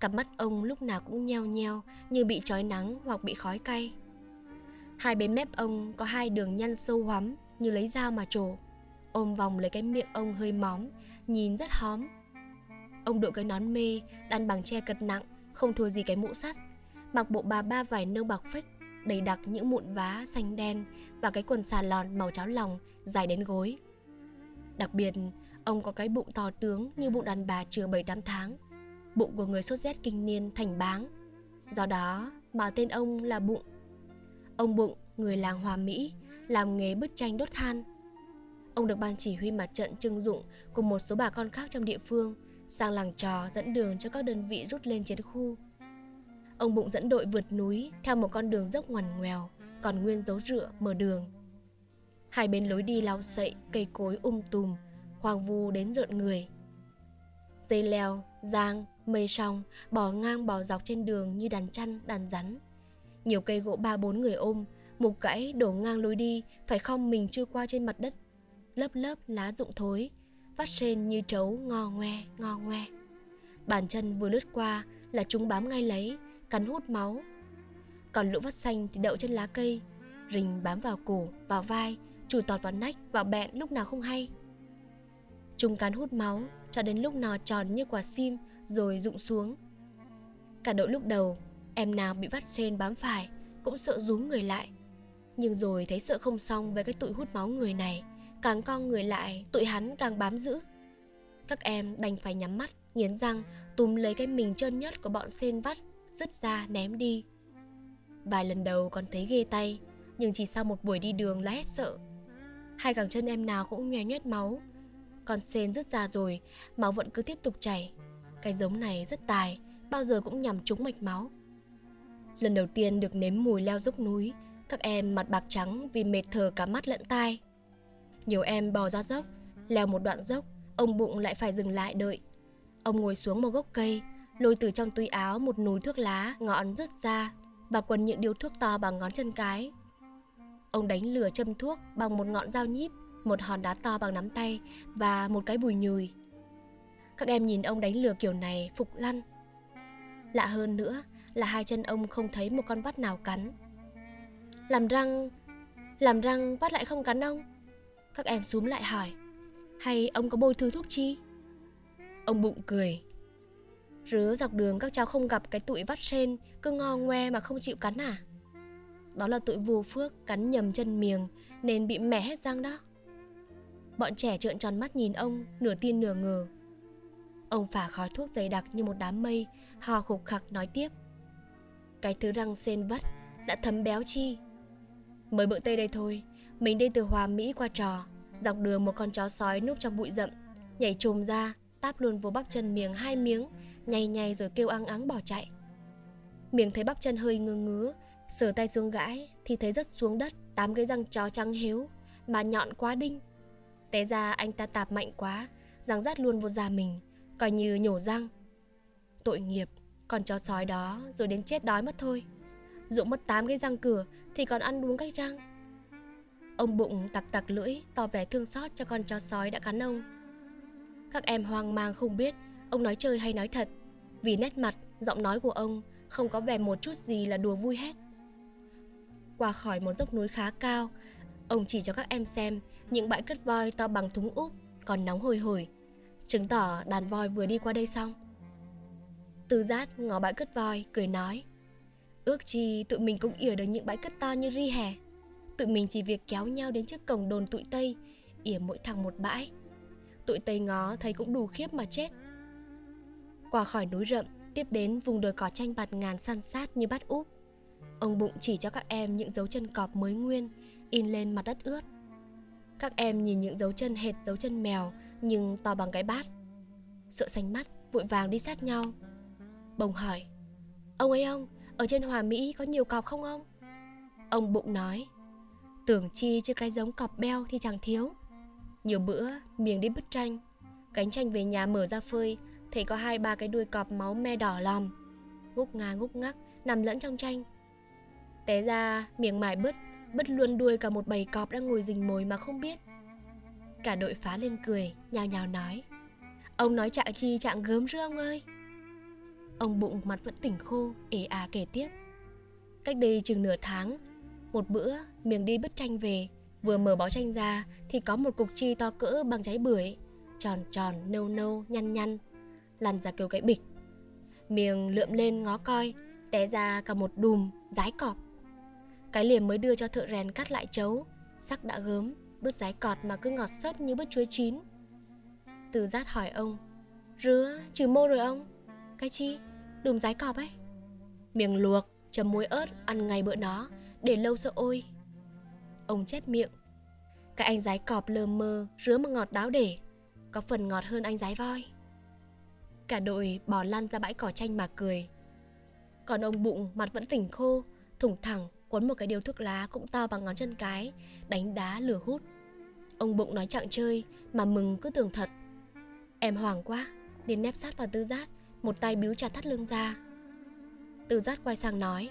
Cặp mắt ông lúc nào cũng nheo nheo như bị trói nắng hoặc bị khói cay. Hai bên mép ông có hai đường nhăn sâu hoắm như lấy dao mà trổ. Ôm vòng lấy cái miệng ông hơi móm, nhìn rất hóm. Ông đội cái nón mê, đan bằng tre cật nặng, không thua gì cái mũ sắt mặc bộ bà ba vải nâu bạc phích đầy đặc những mụn vá xanh đen và cái quần xà lòn màu cháo lòng dài đến gối đặc biệt ông có cái bụng to tướng như bụng đàn bà chưa bảy tám tháng bụng của người sốt rét kinh niên thành báng do đó mà tên ông là bụng ông bụng người làng hòa mỹ làm nghề bức tranh đốt than ông được ban chỉ huy mặt trận trưng dụng cùng một số bà con khác trong địa phương sang làng trò dẫn đường cho các đơn vị rút lên chiến khu. Ông Bụng dẫn đội vượt núi theo một con đường dốc ngoằn ngoèo, còn nguyên dấu rựa mở đường. Hai bên lối đi lau sậy, cây cối um tùm, hoang vu đến rợn người. Dây leo, giang, mây song bỏ ngang bỏ dọc trên đường như đàn chăn, đàn rắn. Nhiều cây gỗ ba bốn người ôm, mục gãy đổ ngang lối đi, phải không mình chui qua trên mặt đất. Lớp lớp lá rụng thối, vắt sên như trấu ngò ngoe, ngò ngoe. Bàn chân vừa lướt qua là chúng bám ngay lấy, cắn hút máu. Còn lũ vắt xanh thì đậu trên lá cây, rình bám vào cổ, vào vai, chùi tọt vào nách, vào bẹn lúc nào không hay. Chúng cắn hút máu cho đến lúc nò tròn như quả sim rồi rụng xuống. Cả đội lúc đầu, em nào bị vắt trên bám phải cũng sợ rúm người lại. Nhưng rồi thấy sợ không xong với cái tụi hút máu người này càng con người lại tụi hắn càng bám giữ các em đành phải nhắm mắt nghiến răng túm lấy cái mình trơn nhất của bọn sen vắt dứt ra ném đi vài lần đầu còn thấy ghê tay nhưng chỉ sau một buổi đi đường là hết sợ hai cẳng chân em nào cũng nhòe nhét máu con sen rứt ra rồi máu vẫn cứ tiếp tục chảy cái giống này rất tài bao giờ cũng nhằm trúng mạch máu lần đầu tiên được nếm mùi leo dốc núi các em mặt bạc trắng vì mệt thở cả mắt lẫn tai nhiều em bò ra dốc, leo một đoạn dốc, ông bụng lại phải dừng lại đợi. Ông ngồi xuống một gốc cây, lôi từ trong túi áo một núi thuốc lá ngọn rứt ra và quần những điếu thuốc to bằng ngón chân cái. Ông đánh lửa châm thuốc bằng một ngọn dao nhíp, một hòn đá to bằng nắm tay và một cái bùi nhùi. Các em nhìn ông đánh lừa kiểu này phục lăn. Lạ hơn nữa là hai chân ông không thấy một con vắt nào cắn. Làm răng, làm răng vắt lại không cắn ông. Các em xúm lại hỏi Hay ông có bôi thứ thuốc chi Ông bụng cười Rứa dọc đường các cháu không gặp cái tụi vắt sen Cứ ngo ngoe mà không chịu cắn à Đó là tụi vô phước cắn nhầm chân miệng Nên bị mẻ hết răng đó Bọn trẻ trợn tròn mắt nhìn ông, Nửa tin nửa ngờ. Ông phả khói thuốc dày đặc như một đám mây Hò khục khặc nói tiếp. Cái thứ răng sen vắt Đã thấm béo chi. Mới bữa tây đây thôi, mình đi từ Hòa Mỹ qua trò, Dọc đường một con chó sói núp trong bụi rậm, Nhảy trồm ra, Táp luôn vô bắp chân miếng hai miếng nhay nhay rồi kêu ăng ắng bỏ chạy. Miếng thấy bắp chân hơi ngơ ngứa, Sờ tay xuống gãi Thì thấy rất xuống đất Tám cái răng chó trắng hiếu, Mà nhọn quá đinh. Té ra anh ta tạp mạnh quá Răng rát luôn vô da mình Coi như nhổ răng. Tội nghiệp Còn chó sói đó rồi đến chết đói mất thôi. Dũng mất tám cái răng cửa Thì còn ăn đúng cách răng. Ông bụng tặc tặc lưỡi Tỏ vẻ thương xót cho con chó sói đã cắn ông. Các em hoang mang không biết Ông nói chơi hay nói thật Vì nét mặt, giọng nói của ông Không có vẻ một chút gì là đùa vui hết. Qua khỏi một dốc núi khá cao Ông chỉ cho các em xem những bãi cất voi to bằng thúng úp, Còn nóng hồi hổi Chứng tỏ đàn voi vừa đi qua đây xong. Từ giác ngó bãi cất voi, Cười nói, Ước chi tụi mình cũng ỉa được những bãi cất to như ri hè. Tụi mình chỉ việc kéo nhau đến trước cổng đồn tụi Tây, ỉa mỗi thằng một bãi. Tụi Tây ngó thấy cũng đủ khiếp mà chết. Qua khỏi núi rậm, Tiếp đến vùng đồi cỏ tranh bạt ngàn san sát như bát úp. Ông bụng chỉ cho các em những dấu chân cọp mới nguyên, In lên mặt đất ướt. Các em nhìn những dấu chân hệt dấu chân mèo, Nhưng to bằng cái bát. Sợ xanh mắt, vội vàng đi sát nhau. Bồng hỏi, Ông ấy ông, Ở trên Hòa Mỹ có nhiều cọp không ông? Ông bụng nói, Tưởng chi chứ cái giống cọp beo thì chẳng thiếu. Nhiều bữa miếng đi bứt tranh. Cánh tranh về nhà mở ra phơi, Thấy có hai ba cái đuôi cọp máu me đỏ lòm. Ngúc ngà ngúc ngắc, Nằm lẫn trong tranh. Té ra miếng mải bứt. Bứt luôn đuôi cả một bầy cọp đang ngồi rình mồi mà không biết. Cả đội phá lên cười, Nhào nhào nói. Ông nói trạng chi trạng gớm rưa ông ơi? Ông bụng mặt vẫn tỉnh khô ể à kể tiếp. Cách đây chừng nửa tháng, Một bữa miếng đi bứt tranh về, Vừa mở bó tranh ra Thì có một cục chi to cỡ bằng trái bưởi, Tròn tròn, nâu nâu, nhăn nhăn, Lăn ra kêu cái bịch. Miệng lượm lên ngó coi, Té ra cả một đùm, rái cọp. Cái liềm mới đưa cho thợ rèn cắt lại chấu. Sắc đã gớm Bứt rái cọt mà cứ ngọt sớt như bứt chuối chín. Từ giác hỏi ông Rứa, trừ mô rồi ông? Cái chi? Đùm rái cọp ấy? Miệng luộc, chấm muối ớt Ăn ngay bữa đó Để lâu sợ ôi. Ông chép miệng Cái anh rái cọp lờ mơ Rứa mà ngọt đáo để Có phần ngọt hơn anh rái voi. Cả đội bỏ lăn ra bãi cỏ tranh mà cười. Còn ông bụng mặt vẫn tỉnh khô Thủng thẳng Cuốn một cái điều thuốc lá cũng to bằng ngón chân cái, Đánh đá lửa hút. Ông bụng nói chặng chơi Mà mừng cứ tưởng thật. Em hoảng quá Nên nép sát vào tư giác, Một tay biếu chặt thắt lưng ra. Tư giác quay sang nói,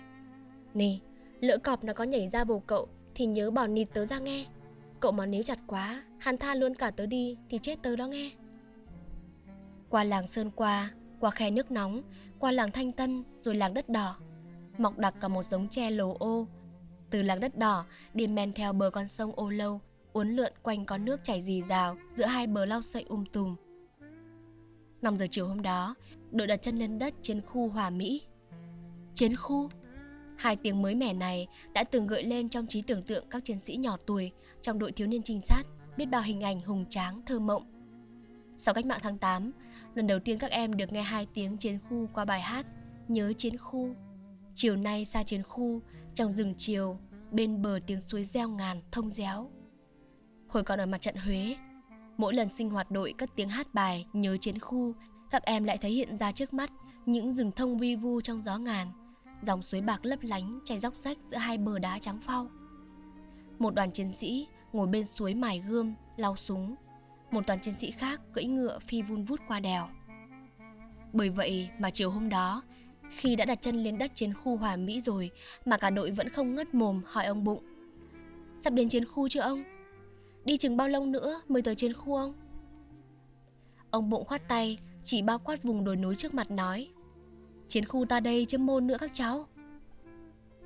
Nè, Lỡ cọp nó có nhảy ra bầu cậu Thì nhớ bỏ nịt tớ ra nghe. Cậu mà níu chặt quá, Hắn tha luôn cả tớ đi Thì chết tớ đó nghe. Qua làng Sơn Qua Qua khe nước nóng, Qua làng Thanh Tân, Rồi làng đất đỏ Mọc đặc cả một giống tre lồ ô Từ làng đất đỏ Đi men theo bờ con sông ô lâu Uốn lượn quanh con nước chảy dì rào Giữa hai bờ lau sậy um tùm 5 giờ chiều hôm đó Đội đặt chân lên đất trên khu Hòa Mỹ Chiến khu Hai tiếng mới mẻ này đã từng gợi lên trong trí tưởng tượng các chiến sĩ nhỏ tuổi trong đội thiếu niên trinh sát, biết bao hình ảnh hùng tráng, thơ mộng. Sau cách mạng tháng 8, lần đầu tiên các em được nghe hai tiếng chiến khu qua bài hát Nhớ chiến khu. Chiều nay xa chiến khu, trong rừng chiều, bên bờ tiếng suối reo ngàn, thông réo. Hồi còn ở mặt trận Huế, mỗi lần sinh hoạt đội cất tiếng hát bài Nhớ chiến khu, các em lại thấy hiện ra trước mắt những rừng thông vi vu trong gió ngàn, dòng suối bạc lấp lánh chảy róc rách giữa hai bờ đá trắng phau. Một đoàn chiến sĩ ngồi bên suối mài gươm, lau súng. Một đoàn chiến sĩ khác cưỡi ngựa phi vun vút qua đèo. Bởi vậy mà chiều hôm đó, khi đã đặt chân lên đất chiến khu Hòa Mỹ rồi mà cả đội vẫn không ngất mồm hỏi ông Bụng. Sắp đến chiến khu chưa ông? Đi chừng bao lâu nữa mới tới chiến khu ông? Ông Bụng khoát tay, chỉ bao quát vùng đồi núi trước mặt nói. Chiến khu ta đây chứ môn nữa các cháu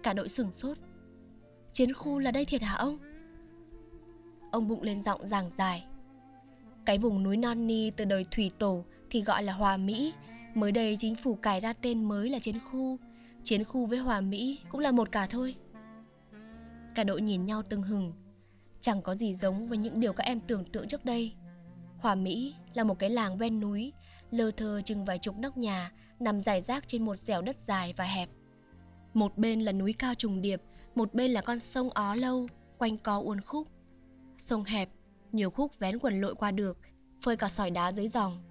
Cả đội sửng sốt Chiến khu là đây thiệt hả ông? Ông bụng lên giọng giảng dài Cái vùng núi non ni từ đời thủy tổ thì gọi là Hòa Mỹ Mới đây chính phủ cải ra tên mới là chiến khu Chiến khu với Hòa Mỹ cũng là một cả thôi Cả đội nhìn nhau từng hừng Chẳng có gì giống với những điều các em tưởng tượng trước đây Hòa Mỹ là một cái làng ven núi Lơ thơ chừng vài chục nóc nhà nằm dài rác trên một dẻo đất dài và hẹp. Một bên là núi cao trùng điệp, một bên là con sông ó lâu, quanh co uốn khúc. Sông hẹp, nhiều khúc vén quần lội qua được, phơi cả sỏi đá dưới dòng.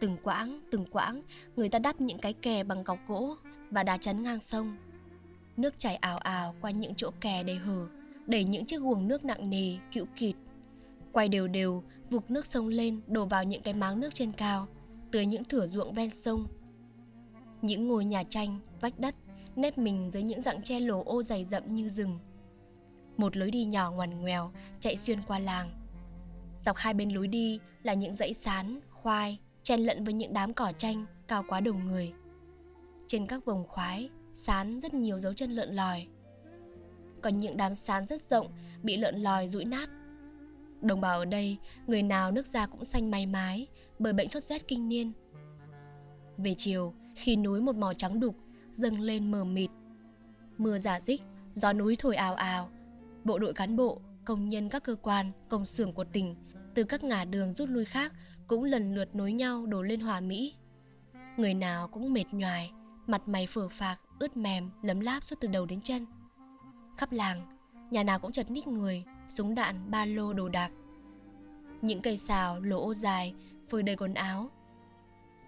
Từng quãng, từng quãng, người ta đắp những cái kè bằng cọc gỗ, và đá chắn ngang sông. Nước chảy ào ào qua những chỗ kè đầy hở, đẩy những chiếc guồng nước nặng nề, cữu kịt. Quay đều đều, vụt nước sông lên đổ vào những cái máng nước trên cao, tưới những thửa ruộng ven sông. Những ngôi nhà tranh, vách đất, nép mình dưới những dạng tre lồ ô dày rậm như rừng. Một lối đi nhỏ ngoằn ngoèo chạy xuyên qua làng. Dọc hai bên lối đi là những dãy sán, khoai, chen lẫn với những đám cỏ tranh cao quá đầu người. Trên các vòng khoái, sán rất nhiều dấu chân lợn lòi. Còn những đám sán rất rộng bị lợn lòi rũi nát. Đồng bào ở đây, người nào nước da cũng xanh may mái bởi bệnh sốt rét kinh niên. Về chiều, khi núi một màu trắng đục dâng lên mờ mịt. Mưa giả dích, gió núi thổi ào ào. Bộ đội cán bộ, công nhân các cơ quan, công xưởng của tỉnh từ các ngả đường rút lui khác cũng lần lượt nối nhau đổ lên hòa Mỹ. Người nào cũng mệt nhoài, mặt mày phở phạc, ướt mềm, lấm láp suốt từ đầu đến chân. Khắp làng, nhà nào cũng chật ních người, súng đạn, ba lô đồ đạc. Những cây xào, lỗ ô dài, phơi đầy quần áo.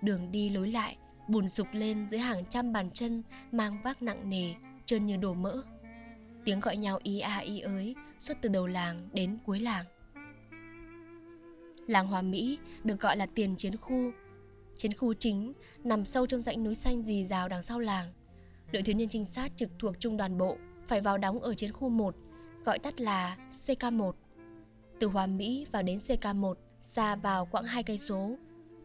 Đường đi lối lại, bùn sụp lên dưới hàng trăm bàn chân mang vác nặng nề, trơn như đổ mỡ. Tiếng gọi nhau y a y ới suốt từ đầu làng đến cuối làng. Làng Hòa Mỹ được gọi là tiền chiến khu. Chiến khu chính nằm sâu trong dãy núi xanh dì rào đằng sau làng. Đội thiếu niên trinh sát trực thuộc trung đoàn bộ phải vào đóng ở chiến khu 1, gọi tắt là CK1. Từ Hòa Mỹ vào đến CK1 xa vào quãng hai cây số,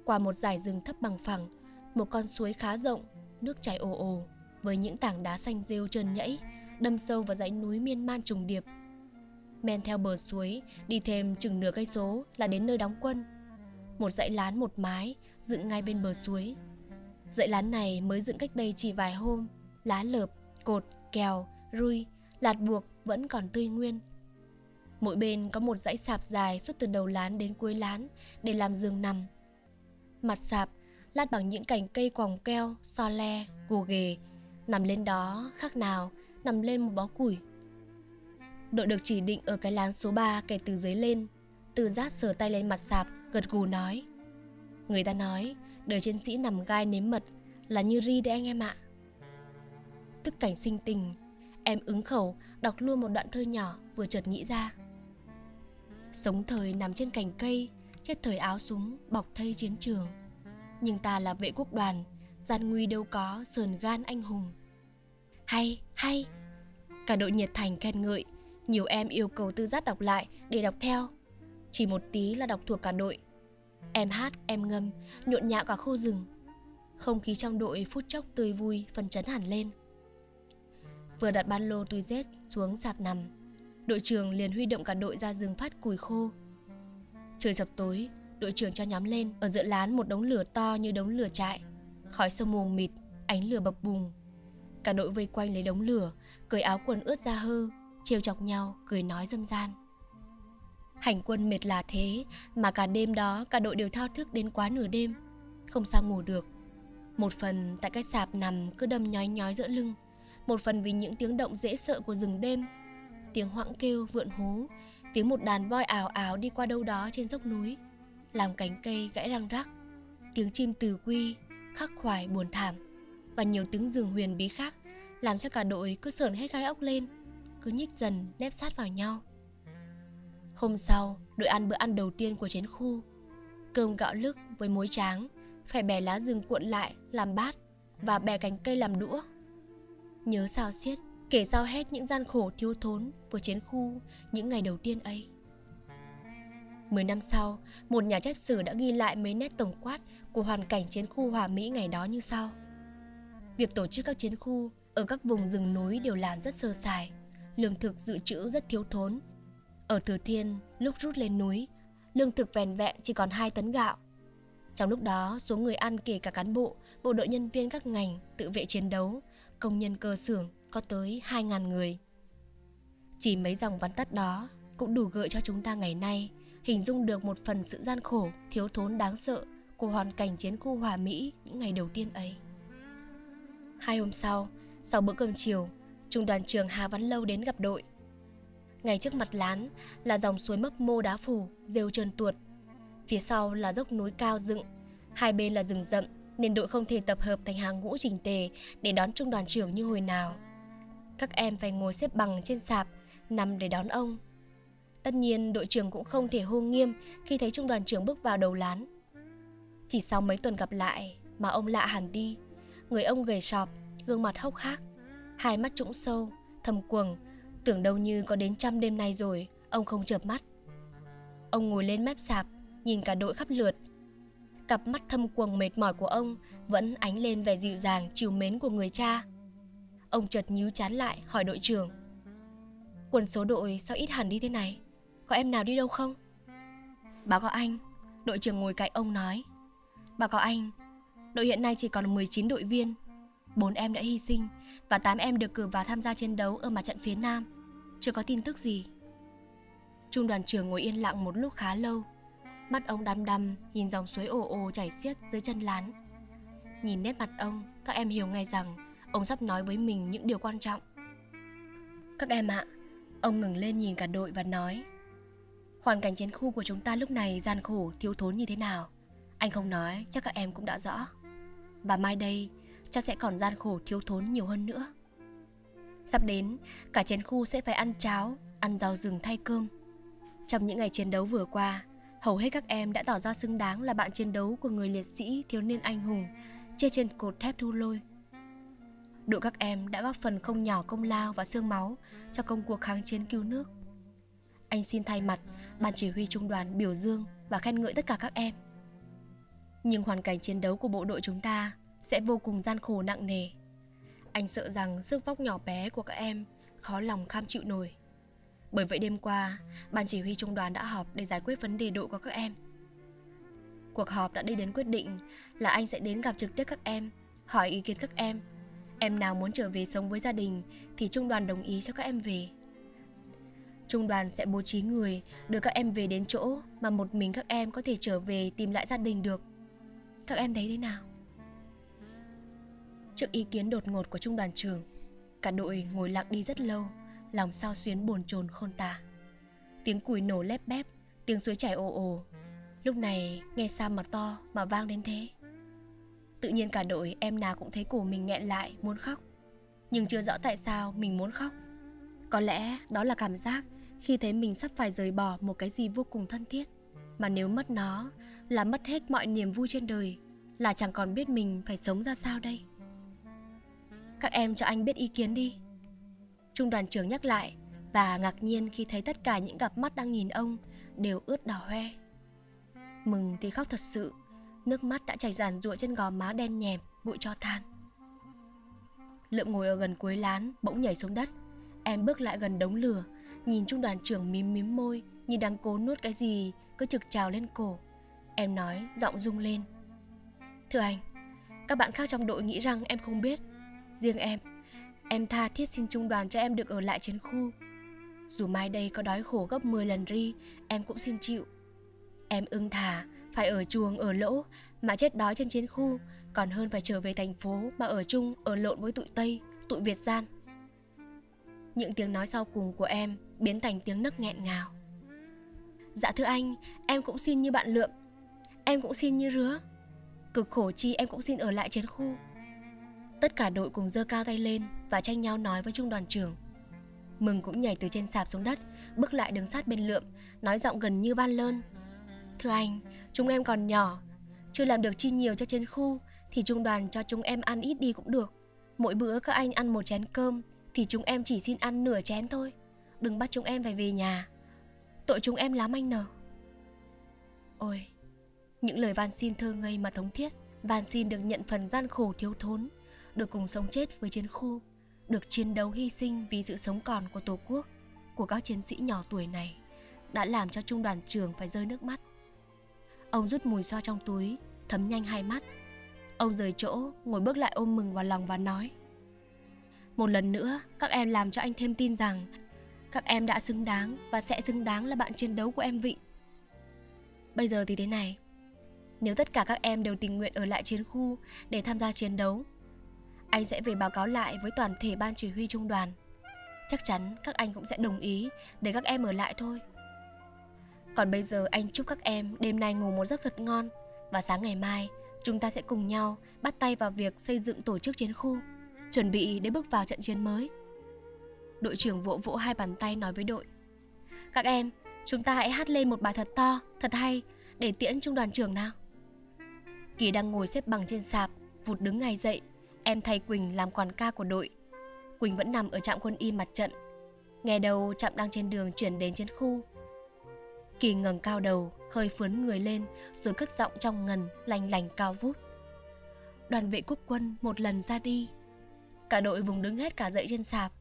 qua một dải rừng thấp bằng phẳng, một con suối khá rộng, nước chảy ồ ồ với những tảng đá xanh rêu trơn nhẫy đâm sâu vào dãy núi miên man trùng điệp men theo bờ suối, đi thêm chừng nửa cây số là đến nơi đóng quân. Một dãy lán một mái dựng ngay bên bờ suối. Dãy lán này mới dựng cách đây chỉ vài hôm, lá lợp, cột, kèo, rui, lạt buộc vẫn còn tươi nguyên. Mỗi bên có một dãy sạp dài suốt từ đầu lán đến cuối lán để làm giường nằm. Mặt sạp lát bằng những cành cây quòng keo, so le, gồ ghề, nằm lên đó khác nào nằm lên một bó củi Đội được chỉ định ở cái lán số 3 kể từ dưới lên. Từ giác sờ tay lên mặt sạp Gật gù nói. Người ta nói Đời chiến sĩ nằm gai nếm mật Là như ri đấy anh em ạ. Tức cảnh sinh tình Em ứng khẩu đọc luôn một đoạn thơ nhỏ Vừa chợt nghĩ ra. Sống thời nằm trên cành cây Chết thời áo súng bọc thây chiến trường. Nhưng ta là vệ quốc đoàn Gian nguy đâu có sờn gan anh hùng. Hay, hay Cả đội nhiệt thành khen ngợi nhiều em yêu cầu tư giác đọc lại để đọc theo. Chỉ một tí là đọc thuộc cả đội. Em hát, em ngâm, nhộn nhạo cả khu rừng. Không khí trong đội phút chốc tươi vui, phần chấn hẳn lên. Vừa đặt ban lô túi rết xuống sạp nằm, đội trưởng liền huy động cả đội ra rừng phát củi khô. Trời sập tối, đội trưởng cho nhóm lên ở giữa lán một đống lửa to như đống lửa trại. Khói sông mù mịt, ánh lửa bập bùng. Cả đội vây quanh lấy đống lửa, cởi áo quần ướt ra hơ, trêu chọc nhau, cười nói dâm gian. Hành quân mệt là thế mà cả đêm đó cả đội đều thao thức đến quá nửa đêm, không sao ngủ được. Một phần tại cái sạp nằm cứ đâm nhói nhói giữa lưng, một phần vì những tiếng động dễ sợ của rừng đêm, tiếng hoãng kêu vượn hú, tiếng một đàn voi ảo ảo đi qua đâu đó trên dốc núi, làm cánh cây gãy răng rắc, tiếng chim từ quy, khắc khoải buồn thảm và nhiều tiếng rừng huyền bí khác làm cho cả đội cứ sờn hết gai ốc lên cứ nhích dần nép sát vào nhau. Hôm sau, đội ăn bữa ăn đầu tiên của chiến khu. Cơm gạo lức với muối tráng, phải bẻ lá rừng cuộn lại làm bát và bẻ cành cây làm đũa. Nhớ sao xiết, kể sao hết những gian khổ thiếu thốn của chiến khu những ngày đầu tiên ấy. Mười năm sau, một nhà chép sử đã ghi lại mấy nét tổng quát của hoàn cảnh chiến khu Hòa Mỹ ngày đó như sau. Việc tổ chức các chiến khu ở các vùng rừng núi đều làm rất sơ sài lương thực dự trữ rất thiếu thốn. Ở Thừa Thiên, lúc rút lên núi, lương thực vẹn vẹn chỉ còn 2 tấn gạo. Trong lúc đó, số người ăn kể cả cán bộ, bộ đội nhân viên các ngành, tự vệ chiến đấu, công nhân cơ xưởng có tới 2.000 người. Chỉ mấy dòng văn tắt đó cũng đủ gợi cho chúng ta ngày nay hình dung được một phần sự gian khổ, thiếu thốn đáng sợ của hoàn cảnh chiến khu Hòa Mỹ những ngày đầu tiên ấy. Hai hôm sau, sau bữa cơm chiều, trung đoàn trưởng Hà Văn Lâu đến gặp đội. Ngay trước mặt lán là dòng suối mấp mô đá phù rêu trơn tuột. Phía sau là dốc núi cao dựng, hai bên là rừng rậm, nên đội không thể tập hợp thành hàng ngũ chỉnh tề để đón trung đoàn trưởng như hồi nào. Các em phải ngồi xếp bằng trên sạp, nằm để đón ông. Tất nhiên đội trưởng cũng không thể hô nghiêm khi thấy trung đoàn trưởng bước vào đầu lán. Chỉ sau mấy tuần gặp lại mà ông lạ hẳn đi. Người ông gầy sọp, gương mặt hốc hác, hai mắt trũng sâu, thầm quầng, tưởng đâu như có đến trăm đêm nay rồi, ông không chợp mắt. Ông ngồi lên mép sạp, nhìn cả đội khắp lượt. Cặp mắt thâm quầng mệt mỏi của ông vẫn ánh lên vẻ dịu dàng, chiều mến của người cha. Ông chợt nhíu chán lại hỏi đội trưởng. Quần số đội sao ít hẳn đi thế này? Có em nào đi đâu không? Báo cáo anh, đội trưởng ngồi cạnh ông nói. Báo cáo anh, đội hiện nay chỉ còn 19 đội viên. 4 em đã hy sinh và 8 em được cử vào tham gia chiến đấu ở mặt trận phía Nam. Chưa có tin tức gì. Trung đoàn trưởng ngồi yên lặng một lúc khá lâu. Mắt ông đăm đăm nhìn dòng suối ồ ồ chảy xiết dưới chân lán. Nhìn nét mặt ông, các em hiểu ngay rằng ông sắp nói với mình những điều quan trọng. Các em ạ, ông ngừng lên nhìn cả đội và nói Hoàn cảnh chiến khu của chúng ta lúc này gian khổ, thiếu thốn như thế nào Anh không nói, chắc các em cũng đã rõ Và mai đây, chắc sẽ còn gian khổ thiếu thốn nhiều hơn nữa Sắp đến, cả chiến khu sẽ phải ăn cháo, ăn rau rừng thay cơm Trong những ngày chiến đấu vừa qua, hầu hết các em đã tỏ ra xứng đáng là bạn chiến đấu của người liệt sĩ thiếu niên anh hùng Chia trên cột thép thu lôi Đội các em đã góp phần không nhỏ công lao và xương máu cho công cuộc kháng chiến cứu nước. Anh xin thay mặt ban chỉ huy trung đoàn biểu dương và khen ngợi tất cả các em. Nhưng hoàn cảnh chiến đấu của bộ đội chúng ta sẽ vô cùng gian khổ nặng nề. Anh sợ rằng sức vóc nhỏ bé của các em khó lòng kham chịu nổi. Bởi vậy đêm qua, ban chỉ huy trung đoàn đã họp để giải quyết vấn đề đội của các em. Cuộc họp đã đi đến quyết định là anh sẽ đến gặp trực tiếp các em, hỏi ý kiến các em Em nào muốn trở về sống với gia đình thì trung đoàn đồng ý cho các em về. Trung đoàn sẽ bố trí người đưa các em về đến chỗ mà một mình các em có thể trở về tìm lại gia đình được. Các em thấy thế nào? Trước ý kiến đột ngột của trung đoàn trưởng, cả đội ngồi lặng đi rất lâu, lòng sao xuyến bồn chồn khôn tả. Tiếng cùi nổ lép bép, tiếng suối chảy ồ ồ. Lúc này nghe sao mà to mà vang đến thế. Tự nhiên cả đội em nào cũng thấy cổ mình nghẹn lại muốn khóc Nhưng chưa rõ tại sao mình muốn khóc Có lẽ đó là cảm giác khi thấy mình sắp phải rời bỏ một cái gì vô cùng thân thiết Mà nếu mất nó là mất hết mọi niềm vui trên đời Là chẳng còn biết mình phải sống ra sao đây các em cho anh biết ý kiến đi Trung đoàn trưởng nhắc lại Và ngạc nhiên khi thấy tất cả những cặp mắt đang nhìn ông Đều ướt đỏ hoe Mừng thì khóc thật sự Nước mắt đã chảy ràn rụa trên gò má đen nhèm, bụi cho than. Lượm ngồi ở gần cuối lán, bỗng nhảy xuống đất. Em bước lại gần đống lửa, nhìn trung đoàn trưởng mím mím môi, như đang cố nuốt cái gì, cứ trực trào lên cổ. Em nói, giọng rung lên. Thưa anh, các bạn khác trong đội nghĩ rằng em không biết. Riêng em, em tha thiết xin trung đoàn cho em được ở lại chiến khu. Dù mai đây có đói khổ gấp 10 lần ri, em cũng xin chịu. Em ưng thà phải ở chuồng ở lỗ mà chết đói trên chiến khu còn hơn phải trở về thành phố mà ở chung ở lộn với tụi tây tụi việt gian những tiếng nói sau cùng của em biến thành tiếng nấc nghẹn ngào. Dạ thưa anh em cũng xin như bạn lượm. Em cũng xin như rứa. Cực khổ chi em cũng xin ở lại chiến khu tất cả đội cùng giơ cao tay lên và tranh nhau nói với trung đoàn trưởng mừng cũng nhảy từ trên sạp xuống đất bước lại đứng sát bên lượm nói giọng gần như van lơn thưa anh Chúng em còn nhỏ, chưa làm được chi nhiều cho trên khu thì trung đoàn cho chúng em ăn ít đi cũng được. Mỗi bữa các anh ăn một chén cơm thì chúng em chỉ xin ăn nửa chén thôi. Đừng bắt chúng em phải về nhà. Tội chúng em lắm anh nở. Ôi, những lời van xin thơ ngây mà thống thiết, van xin được nhận phần gian khổ thiếu thốn, được cùng sống chết với chiến khu, được chiến đấu hy sinh vì sự sống còn của Tổ quốc, của các chiến sĩ nhỏ tuổi này, đã làm cho trung đoàn trưởng phải rơi nước mắt. Ông rút mùi xoa trong túi, thấm nhanh hai mắt. Ông rời chỗ, ngồi bước lại ôm mừng vào lòng và nói Một lần nữa, các em làm cho anh thêm tin rằng Các em đã xứng đáng và sẽ xứng đáng là bạn chiến đấu của em vị. Bây giờ thì thế này Nếu tất cả các em đều tình nguyện ở lại chiến khu để tham gia chiến đấu anh sẽ về báo cáo lại với toàn thể ban chỉ huy trung đoàn Chắc chắn các anh cũng sẽ đồng ý để các em ở lại thôi còn bây giờ anh chúc các em đêm nay ngủ một giấc thật ngon Và sáng ngày mai Chúng ta sẽ cùng nhau bắt tay vào việc xây dựng tổ chức chiến khu, chuẩn bị để bước vào trận chiến mới. Đội trưởng vỗ vỗ hai bàn tay nói với đội. Các em, chúng ta hãy hát lên một bài thật to, thật hay để tiễn trung đoàn trưởng nào. Kỳ đang ngồi xếp bằng trên sạp, vụt đứng ngay dậy. Em thay Quỳnh làm quản ca của đội. Quỳnh vẫn nằm ở trạm quân y mặt trận. Nghe đầu trạm đang trên đường chuyển đến chiến khu. Kỳ ngẩng cao đầu, hơi phướn người lên rồi cất giọng trong ngần, lành lành cao vút. Đoàn vệ quốc quân một lần ra đi. Cả đội vùng đứng hết cả dậy trên sạp,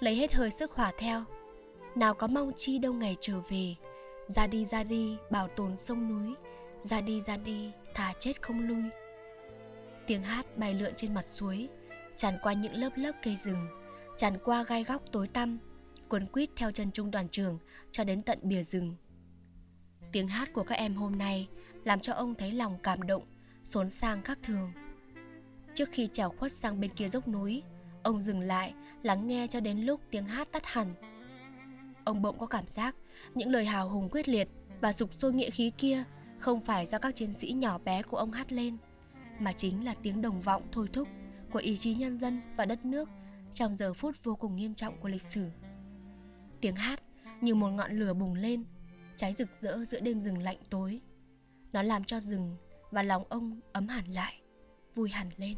lấy hết hơi sức hỏa theo. Nào có mong chi đâu ngày trở về, ra đi ra đi bảo tồn sông núi, ra đi ra đi thà chết không lui tiếng hát bay lượn trên mặt suối, tràn qua những lớp lớp cây rừng, tràn qua gai góc tối tăm, cuốn quýt theo chân trung đoàn trường cho đến tận bìa rừng. Tiếng hát của các em hôm nay làm cho ông thấy lòng cảm động, xốn sang khác thường. Trước khi trèo khuất sang bên kia dốc núi, ông dừng lại, lắng nghe cho đến lúc tiếng hát tắt hẳn. Ông bỗng có cảm giác những lời hào hùng quyết liệt và sục sôi nghĩa khí kia không phải do các chiến sĩ nhỏ bé của ông hát lên mà chính là tiếng đồng vọng thôi thúc của ý chí nhân dân và đất nước trong giờ phút vô cùng nghiêm trọng của lịch sử. Tiếng hát như một ngọn lửa bùng lên, cháy rực rỡ giữa đêm rừng lạnh tối. Nó làm cho rừng và lòng ông ấm hẳn lại, vui hẳn lên.